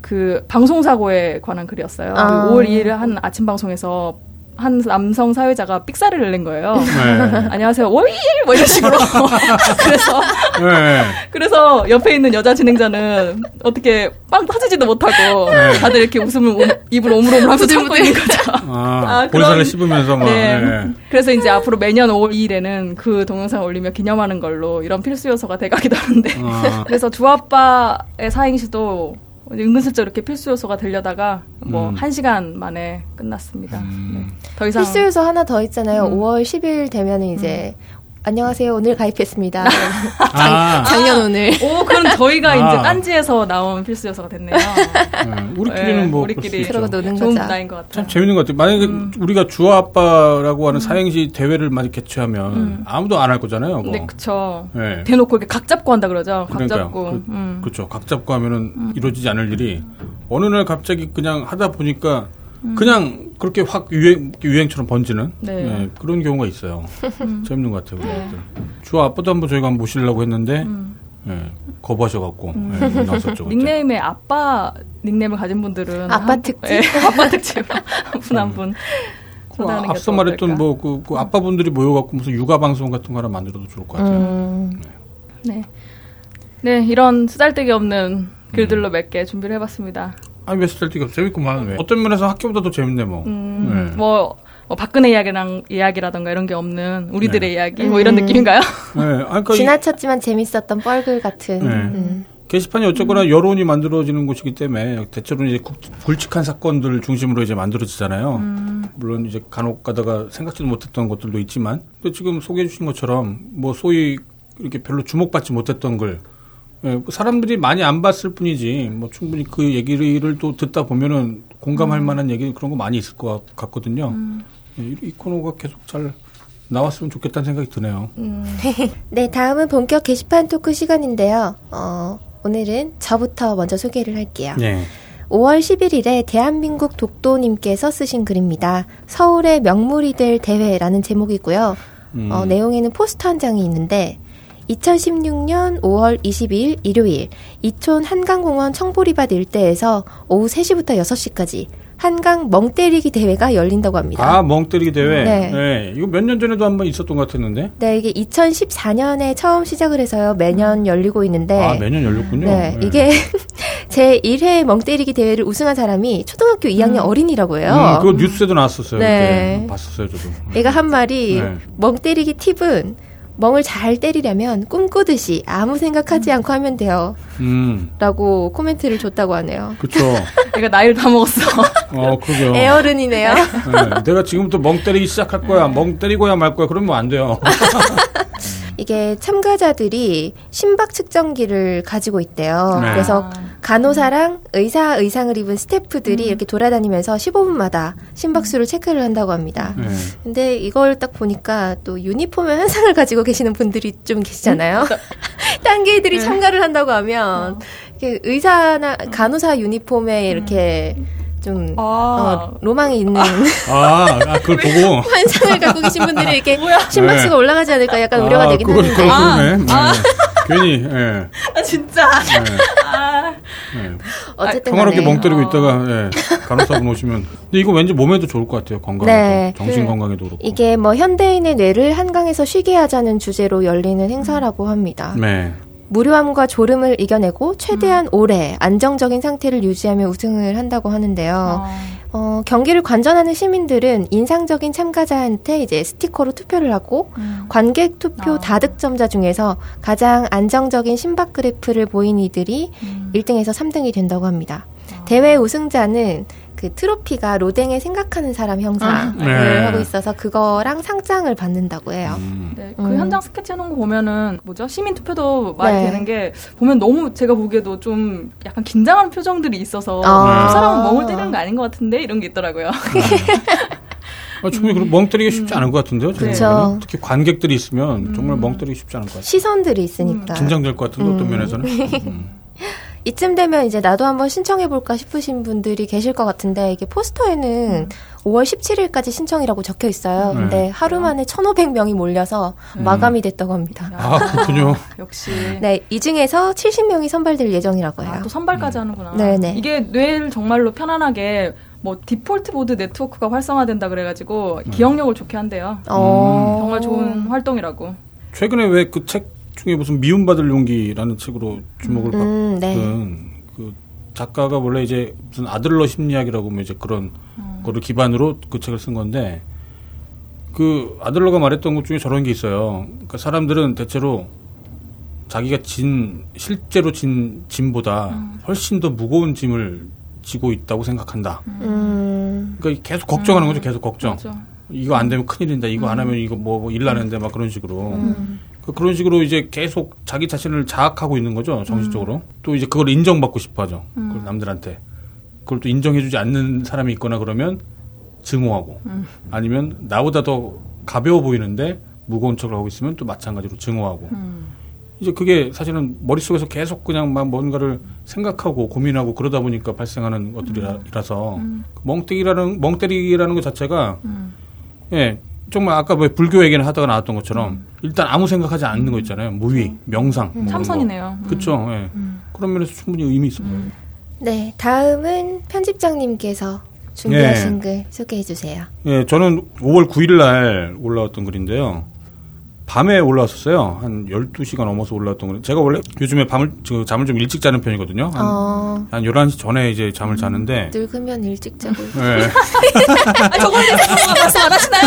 그 방송 사고에 관한 글이었어요. 아. 5월 2일 한 아침 방송에서 한 남성 사회자가 삑사리를 낸 거예요. 네. 안녕하세요. 월일 뭐 이런 식으로. 그래서 네. 그래서 옆에 있는 여자 진행자는 어떻게 빵 터지지도 못하고 네. 다들 이렇게 웃음을 오, 입을 오물오물 하면서 참고 있는 거죠. 아, 아 볼살을 씹으면서 막. 네. 네. 그래서 이제 앞으로 매년 5월 2일에는 그 동영상을 올리며 기념하는 걸로 이런 필수 요소가 돼가기도 하는데. 아. 그래서 주아빠의 사행시도 은근슬쩍 이렇게 필수 요소가 들려다가 뭐한 음. 시간 만에 끝났습니다. 음. 네. 더 이상 필수 요소 하나 더 있잖아요. 음. 5월 10일 되면은 이제 음. 안녕하세요. 오늘 가입했습니다. 아. 작 년 오늘. 오, 그럼 저희가 아. 이제 딴지에서 나온 필수 요소가 됐네요. 네, 우리끼리는 네, 뭐 우리끼리 서로 노는 좋은 문화인 것 같아요. 참 재밌는 것 같아요. 만약에 음. 우리가 주아 아빠라고 하는 음. 사행시 대회를 많이 개최하면 음. 아무도 안 할 거잖아요. 그거. 네, 그쵸. 네. 대놓고 이렇게 각 잡고 한다 그러죠. 각 그러니까요. 잡고. 그, 음. 그렇죠. 각 잡고 하면은 음. 이루어지지 않을 일이 어느 날 갑자기 그냥 하다 보니까 그냥 그렇게 확 유행, 유행처럼 번지는 네. 네, 그런 경우가 있어요. 재밌는 것 같아요. 네. 주 아빠도 한번 저희가 한번 모시려고 했는데 음. 네, 거부하셔갖고 음. 네, 나섰죠. 닉네임에 아빠 닉네임을 가진 분들은 아빠 한, 특집, 네, 아빠 특집 한분한 분. 그 앞서 말했던 뭐 그, 그 아빠분들이 모여갖고 무슨 육아 방송 같은 거 하나 만들어도 좋을 것 같아요. 음. 네. 네. 이런 쓰잘데기 없는 글들로 음. 몇개 준비를 해봤습니다. 아니 왜 스텔티가 재밌구만. 왜? 어떤 면에서 학교보다 더 재밌네 뭐. 음, 네. 뭐, 뭐 박근혜 이야기랑 이야기라던가 이런 게 없는 우리들의 네. 이야기 뭐 이런 음. 느낌인가요? 네. 그러니까 지나쳤지만 재밌었던 뻘글 같은. 네. 음. 게시판이 어쨌거나 음. 여론이 만들어지는 곳이기 때문에 대체로는 이제 굵직한 사건들 중심으로 이제 만들어지잖아요. 음. 물론 이제 간혹 가다가 생각지도 못했던 것들도 있지만, 또 지금 소개해 주신 것처럼 뭐 소위 이렇게 별로 주목받지 못했던 글, 예, 사람들이 많이 안 봤을 뿐이지 뭐 충분히 그 얘기를 또 듣다 보면은 공감할 음. 만한 얘기 그런 거 많이 있을 것 같 거든요. 음. 예, 이, 이, 코너가 계속 잘 나왔으면 좋겠다는 생각이 드네요. 음. 네, 다음은 본격 게시판 토크 시간인데요. 어, 오늘은 저부터 먼저 소개를 할게요. 네. 5월 11일에 대한민국 독도님께서 쓰신 글입니다. 서울의 명물이 될 대회라는 제목이고요. 음. 어, 내용에는 포스터 한 장이 있는데 2016년 5월 22일 일요일 이촌 한강공원 청보리밭 일대에서 오후 3시부터 6시까지 한강 멍때리기 대회가 열린다고 합니다. 아, 멍때리기 대회? 네. 네. 이거 몇 년 전에도 한번 있었던 것 같았는데? 네, 이게 2014년에 처음 시작을 해서요. 매년 열리고 있는데. 아, 매년 열렸군요. 네. 네. 이게 제 1회 멍때리기 대회를 우승한 사람이 초등학교 2학년 음. 어린이라고요. 음, 그거 뉴스에도 나왔었어요. 네. 봤었어요, 저도. 얘가 한 말이 네. 멍때리기 팁은 멍을 잘 때리려면 꿈꾸듯이 아무 생각하지 않고 하면 돼요. 음. 라고 코멘트를 줬다고 하네요. 그쵸. 내가 나이를 다 먹었어. 어, 그죠. 에어른이네요. 네, 내가 지금부터 멍 때리기 시작할 거야. 멍 때리고야 말 거야. 그러면 안 돼요. 이게 참가자들이 심박 측정기를 가지고 있대요. 네. 그래서 간호사랑 의사 의상을 입은 스태프들이 음. 이렇게 돌아다니면서 15분마다 심박수를 체크를 한다고 합니다. 네. 근데 이걸 딱 보니까 또 유니폼에 한상을 가지고 계시는 분들이 좀 계시잖아요. 음? 딴 개들이 네. 참가를 한다고 하면 어. 의사나 간호사 유니폼에 이렇게 음. 좀 아. 어, 로망이 있는 아, 아 그걸 보고 환상을 갖고 계신 분들이 이렇게 심박수가 네. 올라가지 않을까 약간 우려가 아, 되긴 그걸, 하는데 그걸, 아, 네. 아. 괜히 예. 아 진짜 네. 아. 네. 어쨌든 평화롭게 멍 때리고 어. 있다가 예. 간호사분 오시면 근데 이거 왠지 몸에도 좋을 것 같아요 건강 네. 정신 네. 건강에도 그렇고 이게 뭐 현대인의 뇌를 한강에서 쉬게 하자는 주제로 열리는 행사라고 합니다. 네. 무료함과 졸음을 이겨내고 최대한 음. 오래 안정적인 상태를 유지하며 우승을 한다고 하는데요. 어. 어, 경기를 관전하는 시민들은 인상적인 참가자한테 이제 스티커로 투표를 하고 음. 관객 투표 어. 다득점자 중에서 가장 안정적인 심박 그래프를 보인 이들이 음. 1등에서 3등이 된다고 합니다. 어. 대회 우승자는 그 트로피가 로댕에 생각하는 사람 형상을 아, 네. 하고 있어서 그거랑 상장을 받는다고 해요. 음. 네, 그 음. 현장 스케치 해놓은 거 보면은 뭐죠? 시민 투표도 말이 네. 되는 게 보면 너무 제가 보기에도 좀 약간 긴장한 표정들이 있어서 아. 그 사람은 멍을 때리는 거 아닌 것 같은데 이런 게 있더라고요. 아, 충분히 음. 멍 때리기 쉽지 않은 것 같은데요. 그렇죠. 특히 관객들이 있으면 정말 멍 때리기 쉽지 않을 것 같아요. 시선들이 있으니까. 긴장될 것 같은데 어떤 음. 면에서는. 음. 이쯤 되면 이제 나도 한번 신청해볼까 싶으신 분들이 계실 것 같은데 이게 포스터에는 음. 5월 17일까지 신청이라고 적혀 있어요. 네. 근데 하루 만에 1,500명이 몰려서 음. 마감이 됐다고 합니다. 아, 그렇군요. 역시. 네, 이 중에서 70명이 선발될 예정이라고 해요. 아, 또 선발까지 음. 하는구나. 네네. 이게 뇌를 정말로 편안하게 뭐 디폴트 보드 네트워크가 활성화된다 그래가지고 음. 기억력을 좋게 한대요. 어. 정말 좋은 활동이라고. 최근에 왜 그 책 중에 무슨 미움받을 용기라는 책으로 주목을 음, 받은 네. 그 작가가 원래 이제 무슨 아들러 심리학이라고 뭐 이제 그런 음. 거를 기반으로 그 책을 쓴 건데 그 아들러가 말했던 것 중에 저런 게 있어요. 그러니까 사람들은 대체로 자기가 진 실제로 진 짐보다 음. 훨씬 더 무거운 짐을 지고 있다고 생각한다. 음. 그러니까 계속 걱정하는 거죠. 계속 걱정. 맞아. 이거 안 되면 큰일인다. 이거 안 음. 하면 이거 뭐 일 나는데 막 그런 식으로. 음. 그 그런 식으로 이제 계속 자기 자신을 자학하고 있는 거죠 정신적으로 음. 또 이제 그걸 인정받고 싶어하죠 음. 그걸 남들한테 그걸 또 인정해주지 않는 사람이 있거나 그러면 증오하고 음. 아니면 나보다 더 가벼워 보이는데 무거운 척을 하고 있으면 또 마찬가지로 증오하고 음. 이제 그게 사실은 머릿속에서 계속 그냥 막 뭔가를 생각하고 고민하고 그러다 보니까 발생하는 것들이라서 음. 그 멍때리라는 멍때리기라는 것 자체가 음. 예 정말 아까 뭐 불교 얘기를 하다가 나왔던 것처럼 음. 일단 아무 생각하지 않는 거 있잖아요. 무위, 음. 명상. 음. 참선이네요. 그렇죠. 예. 그런 면에서 충분히 의미 있어요. 음. 네, 다음은 편집장님께서 준비하신 예. 글 소개해 주세요. 예, 저는 5월 9일 날 올라왔던 글인데요. 밤에 올라왔었어요. 한 12시가 넘어서 올라왔던 거예요. 제가 원래 요즘에 밤을, 저, 잠을 좀 일찍 자는 편이거든요. 한, 어. 한 11시 전에 이제 잠을 자는데. 늙으면 일찍 자고. 네. 아, 저번에 말씀 안 하시나요?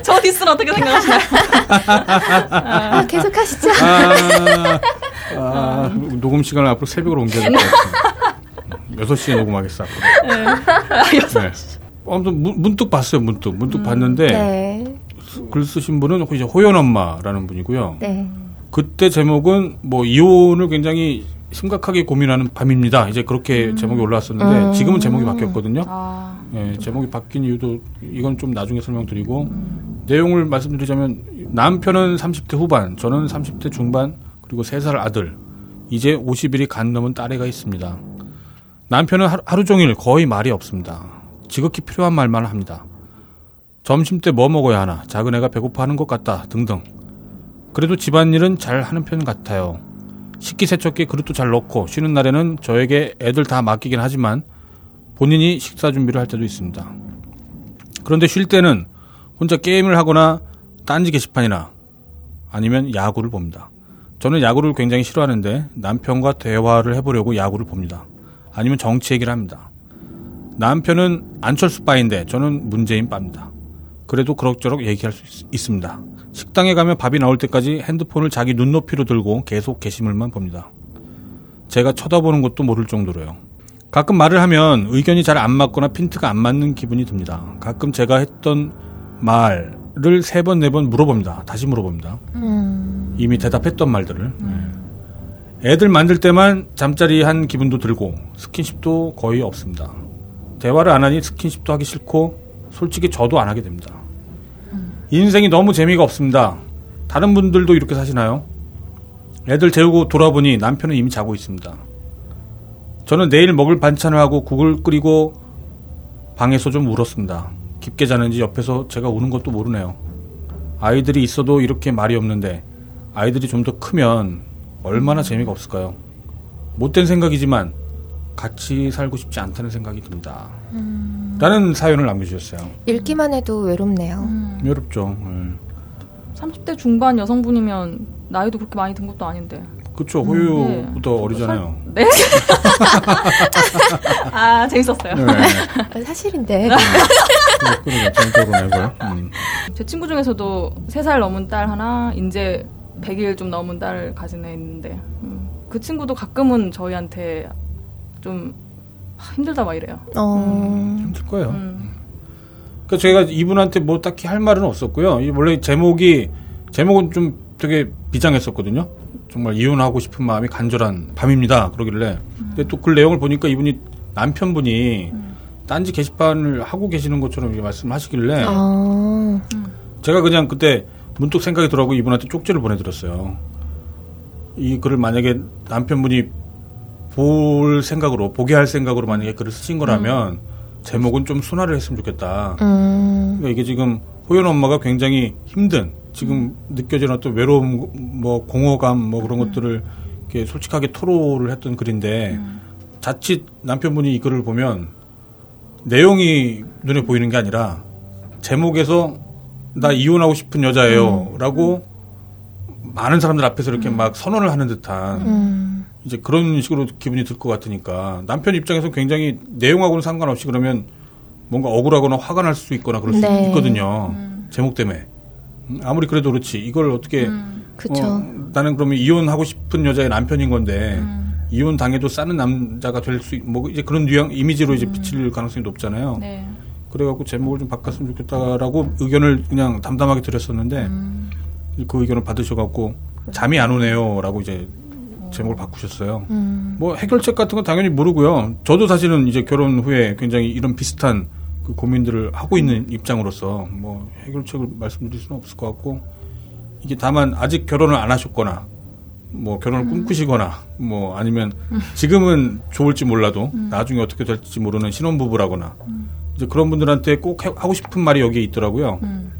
저 디스는 어떻게 생각하시나요? 아, 계속 하시죠. 아, 아, 녹음 시간을 앞으로 새벽으로 옮겨야 될것 같아요. 6시에 녹음하겠어. 앞으로. 네. 아, 6시. 아무튼 문득 봤어요, 문득. 문득 음, 봤는데 네. 글 쓰신 분은 이제 호연 엄마라는 분이고요. 네. 그때 제목은 뭐 이혼을 굉장히 심각하게 고민하는 밤입니다. 이제 그렇게 음. 제목이 올라왔었는데 음. 지금은 제목이 바뀌었거든요. 아. 예, 제목이 바뀐 이유도 이건 좀 나중에 설명드리고 음. 내용을 말씀드리자면 남편은 30대 후반, 저는 30대 중반 그리고 3살 아들, 이제 50일이 간 넘은 딸애가 있습니다. 남편은 하루, 하루 종일 거의 말이 없습니다. 지극히 필요한 말만 합니다. 점심 때 뭐 먹어야 하나, 작은 애가 배고파하는 것 같다, 등등. 그래도 집안일은 잘 하는 편 같아요. 식기세척기 그릇도 잘 넣고 쉬는 날에는 저에게 애들 다 맡기긴 하지만 본인이 식사 준비를 할 때도 있습니다. 그런데 쉴 때는 혼자 게임을 하거나 딴지 게시판이나 아니면 야구를 봅니다. 저는 야구를 굉장히 싫어하는데 남편과 대화를 해보려고 야구를 봅니다. 아니면 정치 얘기를 합니다. 남편은 안철수 빠인데 저는 문재인 빠입니다. 그래도 그럭저럭 얘기할 수 있, 습니다 식당에 가면 밥이 나올 때까지 핸드폰을 자기 눈높이로 들고 계속 게시물만 봅니다. 제가 쳐다보는 것도 모를 정도로요. 가끔 말을 하면 의견이 잘 안 맞거나 핀트가 안 맞는 기분이 듭니다. 가끔 제가 했던 말을 세 번, 네 번 물어봅니다. 다시 물어봅니다. 음. 이미 대답했던 말들을. 음. 애들 만들 때만 잠자리 한 기분도 들고 스킨십도 거의 없습니다. 대화를 안 하니 스킨십도 하기 싫고 솔직히 저도 안 하게 됩니다. 인생이 너무 재미가 없습니다. 다른 분들도 이렇게 사시나요? 애들 재우고 돌아보니 남편은 이미 자고 있습니다. 저는 내일 먹을 반찬을 하고 국을 끓이고 방에서 좀 울었습니다. 깊게 자는지 옆에서 제가 우는 것도 모르네요. 아이들이 있어도 이렇게 말이 없는데 아이들이 좀 더 크면 얼마나 재미가 없을까요? 못된 생각이지만 같이 살고 싶지 않다는 생각이 듭니다. 음... 라는 사연을 남겨주셨어요. 읽기만 해도 외롭네요. 음... 외롭죠. 네. 30대 중반 여성분이면 나이도 그렇게 많이 든 것도 아닌데. 그쵸. 호유보다 네. 어리잖아요. 네? 아, 재밌었어요. 네. 사실인데. 네. 음. 제 친구 중에서도 3살 넘은 딸 하나, 이제 100일 좀 넘은 딸을 가진 애 있는데, 음. 그 친구도 가끔은 저희한테 좀 힘들다 막 이래요. 어... 음. 힘들 거예요. 음. 그러니까 저희가 이분한테 뭐 딱히 할 말은 없었고요. 원래 제목이 제목은 좀 되게 비장했었거든요. 정말 이혼하고 싶은 마음이 간절한 밤입니다. 그러길래. 음. 근데 또 그 내용을 보니까 이분이 남편분이 음. 딴지 게시판을 하고 계시는 것처럼 말씀하시길래 아. 제가 그냥 그때 문득 생각이 들어가고 이분한테 쪽지를 보내드렸어요. 이 글을 만약에 남편분이 볼 생각으로 보게 할 생각으로 만약에 글을 쓰신 거라면 음. 제목은 좀 순화를 했으면 좋겠다. 음. 그러니까 이게 지금 호연 엄마가 굉장히 힘든 지금 음. 느껴지는 어떤 외로움, 뭐 공허감, 뭐 그런 음. 것들을 이렇게 솔직하게 토로를 했던 글인데 음. 자칫 남편분이 이 글을 보면 내용이 눈에 보이는 게 아니라 제목에서 나 이혼하고 싶은 여자예요라고 많은 사람들 앞에서 이렇게 막 선언을 하는 듯한 이제 그런 식으로 기분이 들 것 같으니까 남편 입장에서 굉장히 내용하고는 상관없이 그러면 뭔가 억울하거나 화가 날 수 있거나 그럴 수 네. 있거든요. 음. 제목 때문에. 아무리 그래도 그렇지 이걸 어떻게 음. 어, 나는 그러면 이혼하고 싶은 여자의 남편인 건데 음. 이혼 당해도 싸는 남자가 될 수 뭐 이제 그런 뉘앙 이미지로 이제 음. 비칠 가능성이 높잖아요. 네. 그래갖고 제목을 좀 바꿨으면 좋겠다라고 의견을 그냥 담담하게 드렸었는데 음. 그 의견을 받으셔갖고 잠이 안 오네요라고 이제 제목을 바꾸셨어요. 음. 뭐 해결책 같은 건 당연히 모르고요. 저도 사실은 이제 결혼 후에 굉장히 이런 비슷한 그 고민들을 하고 있는 입장으로서 뭐 해결책을 말씀드릴 수는 없을 것 같고 이게 다만 아직 결혼을 안 하셨거나 뭐 결혼을 음. 꿈꾸시거나 뭐 아니면 음. 지금은 좋을지 몰라도 음. 나중에 어떻게 될지 모르는 신혼부부라거나 음. 이제 그런 분들한테 꼭 하고 싶은 말이 여기에 있더라고요. 음.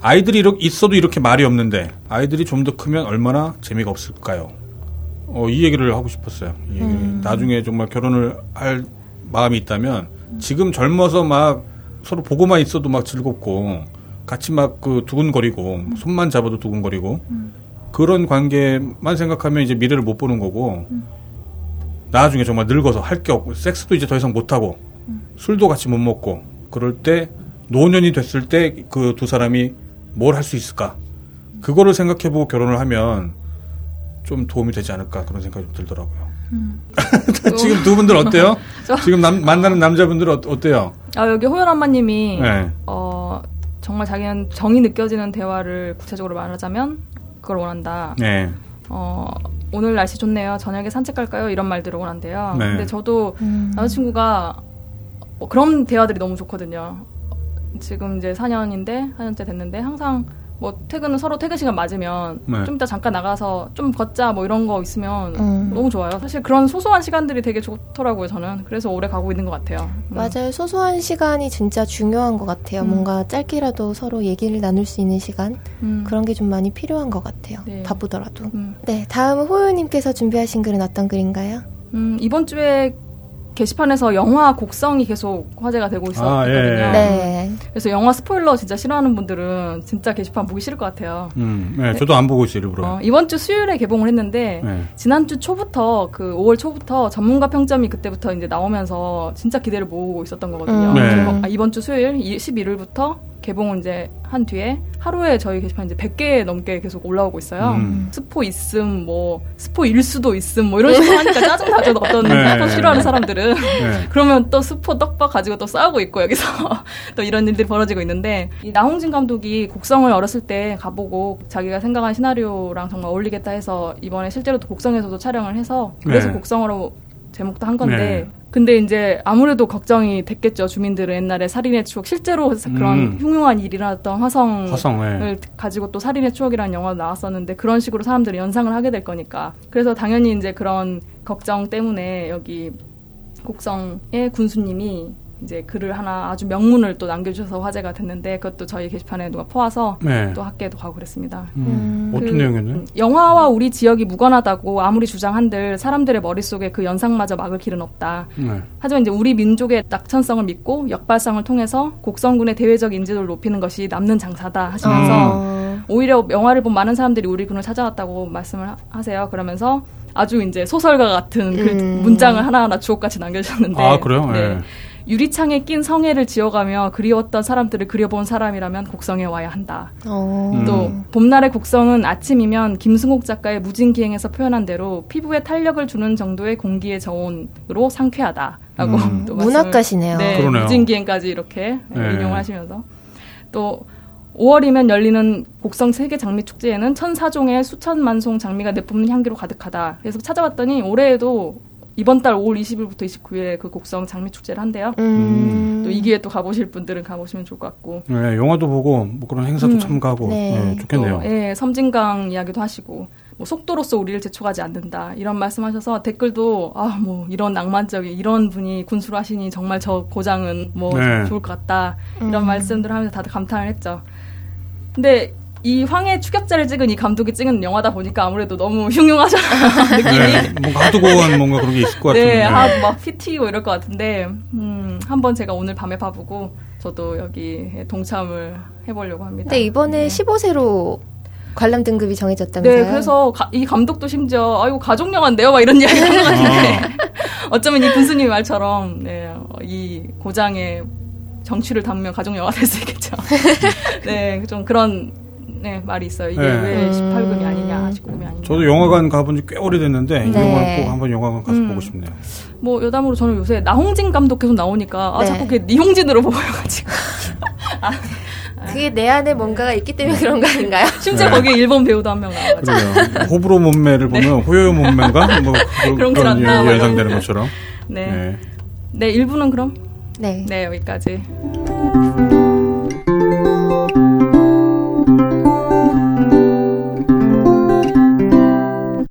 아이들이 이렇게 있어도 이렇게 말이 없는데 아이들이 좀 더 크면 얼마나 재미가 없을까요? 어, 이 얘기를 하고 싶었어요. 이 얘기. 음. 나중에 정말 결혼을 할 마음이 있다면 지금 젊어서 막 서로 보고만 있어도 막 즐겁고 같이 막 그 두근거리고 손만 잡아도 두근거리고 음. 그런 관계만 생각하면 이제 미래를 못 보는 거고 음. 나중에 정말 늙어서 할 게 없고 섹스도 이제 더 이상 못 하고 음. 술도 같이 못 먹고 그럴 때 노년이 됐을 때 그 두 사람이 뭘 할 수 있을까 그거를 생각해보고 결혼을 하면 좀 도움이 되지 않을까 그런 생각이 좀 들더라고요. 음. 지금 두 분들 어때요? 지금 남, 만나는 남자분들 어, 어때요? 아 여기 호연 엄마님이 네. 어 정말 자기는 정이 느껴지는 대화를 구체적으로 말하자면 그걸 원한다. 네. 어 오늘 날씨 좋네요. 저녁에 산책 갈까요? 이런 말들을 원한대요. 네. 근데 저도 음. 남자친구가 뭐 그런 대화들이 너무 좋거든요. 지금 이제 4년인데 4년째 됐는데 항상 뭐 퇴근은 서로 퇴근 시간 맞으면 네. 좀 이따 잠깐 나가서 좀 걷자 뭐 이런 거 있으면 음. 너무 좋아요. 사실 그런 소소한 시간들이 되게 좋더라고요. 저는 그래서 오래 가고 있는 것 같아요. 음. 맞아요. 소소한 시간이 진짜 중요한 것 같아요. 음. 뭔가 짧게라도 서로 얘기를 나눌 수 있는 시간 음. 그런 게 좀 많이 필요한 것 같아요. 네. 바쁘더라도. 음. 네, 다음 호유님께서 준비하신 글은 어떤 글인가요? 음, 이번 주에 게시판에서 영화 곡성이 계속 화제가 되고 있었거든요. 아, 예, 예. 네. 그래서 영화 스포일러 진짜 싫어하는 분들은 진짜 게시판 보기 싫을 것 같아요. 음, 네, 저도 안 보고 있어요, 일부러. 어, 이번 주 수요일에 개봉을 했는데 네. 지난주 초부터 그 5월 초부터 전문가 평점이 그때부터 이제 나오면서 진짜 기대를 모으고 있었던 거거든요. 음. 네. 아, 이번 주 수요일 11일부터 개봉을 이제 한 뒤에 하루에 저희 게시판 이제 100개 넘게 계속 올라오고 있어요. 음. 스포 있음, 뭐, 스포일 수도 있음, 뭐 이런 식으로 하니까 짜증나죠. 어떤 네. 스포 싫어하는 사람들은. 네. 그러면 또 스포 떡밥 가지고 또 싸우고 있고 여기서 또 이런 일들이 벌어지고 있는데 이 나홍진 감독이 곡성을 어렸을 때 가보고 자기가 생각한 시나리오랑 정말 어울리겠다 해서 이번에 실제로 도 곡성에서도 촬영을 해서 그래서 네. 곡성으로 제목도 한 건데 네. 근데 이제 아무래도 걱정이 됐겠죠. 주민들은 옛날에 살인의 추억, 실제로 그런 음. 흉흉한 일이 일어났던 화성을 화성, 가지고 또 살인의 추억이라는 영화도 나왔었는데 그런 식으로 사람들이 연상을 하게 될 거니까. 그래서 당연히 이제 그런 걱정 때문에 여기 곡성의 군수님이 이제 글을 하나 아주 명문을 또 남겨주셔서 화제가 됐는데 그것도 저희 게시판에 누가 퍼와서 네. 또 학계에도 가고 그랬습니다. 음. 음. 어떤 그, 내용이었나요? 음, 영화와 우리 지역이 무관하다고 아무리 주장한들 사람들의 머릿속에 그 연상마저 막을 길은 없다. 네. 하지만 이제 우리 민족의 낙천성을 믿고 역발상을 통해서 곡성군의 대외적 인지도를 높이는 것이 남는 장사다 하시면서 어. 오히려 영화를 본 많은 사람들이 우리 군을 찾아왔다고 말씀을 하세요. 그러면서 아주 이제 소설가 같은 그 음. 문장을 하나하나 주옥같이 남겨주셨는데. 아, 그래요? 네. 네. 유리창에 낀 성애를 지어가며 그리웠던 사람들을 그려본 사람이라면 곡성에 와야 한다. 어. 또 봄날의 곡성은 아침이면 김승옥 작가의 무진기행에서 표현한 대로 피부에 탄력을 주는 정도의 공기의 저온으로 상쾌하다라고 음. 또 문학가시네요. 네, 무진기행까지 이렇게 네. 인용을 하시면서 또 5월이면 열리는 곡성 세계 장미 축제에는 천사종의 수천만 송 장미가 내뿜는 향기로 가득하다. 그래서 찾아봤더니 올해에도 이번 달 5월 20일부터 29일에 그 곡성 장미 축제를 한대요. 음. 또이 기회에 또 가보실 분들은 가보시면 좋을 것 같고. 네, 영화도 보고 뭐 그런 행사도 음. 참가하고 네. 네, 좋겠네요. 또, 네, 섬진강 이야기도 하시고 뭐 속도로서 우리를 제촉하지 않는다 이런 말씀하셔서 댓글도 아 뭐 이런 낭만적인 이런 분이 군수로 하시니 정말 저 고장은 뭐 네. 좋을 것 같다 이런 음. 말씀들 하면서 다들 감탄을 했죠. 근데 이 황해 추격자를 찍은 이 감독이 찍은 영화다 보니까 아무래도 너무 흉흉하잖아요 느낌이. 네, 뭔가 하드고한 뭔가 그런 게 있을 것 같은데. 네, 하드 막피 튀고 이럴 것 같은데 음, 한번 제가 오늘 밤에 봐보고 저도 여기 동참을 해보려고 합니다. 근데 이번에 네. 15세로 관람 등급이 정해졌다면서요? 네, 그래서 가, 이 감독도 심지어 아이고 가족 영화인데요, 막 이런 이야기 하는 것 같은데 아. 어쩌면 이 군수님 말처럼 네, 이 고장의 정취를 담으면 가족 영화 될 수 있겠죠. 네, 좀 그런 네, 말이 있어요. 이게 네. 왜 18금이 아니냐, 19금이 아니냐. 저도 영화관 가본 지 꽤 오래됐는데 네. 이 영화를 꼭 한번 영화관 가서 음. 보고 싶네요. 뭐 여담으로 저는 요새 나홍진 감독 계속 나오니까 아 네. 자꾸 그게 니홍진으로 보여가지고. 아, 그게 내 안에 뭔가가 있기 때문에 그런 거 아닌가요? 심지어 네. 거기에 일본 배우도 한 명 나와가지고. 그래요. 호불호 몸매를 보면 네. 호요요 몸매인가? 뭐 그런, 그런 게 연상되는 것처럼. 네. 네. 네, 1부는 그럼? 네. 네, 여기까지.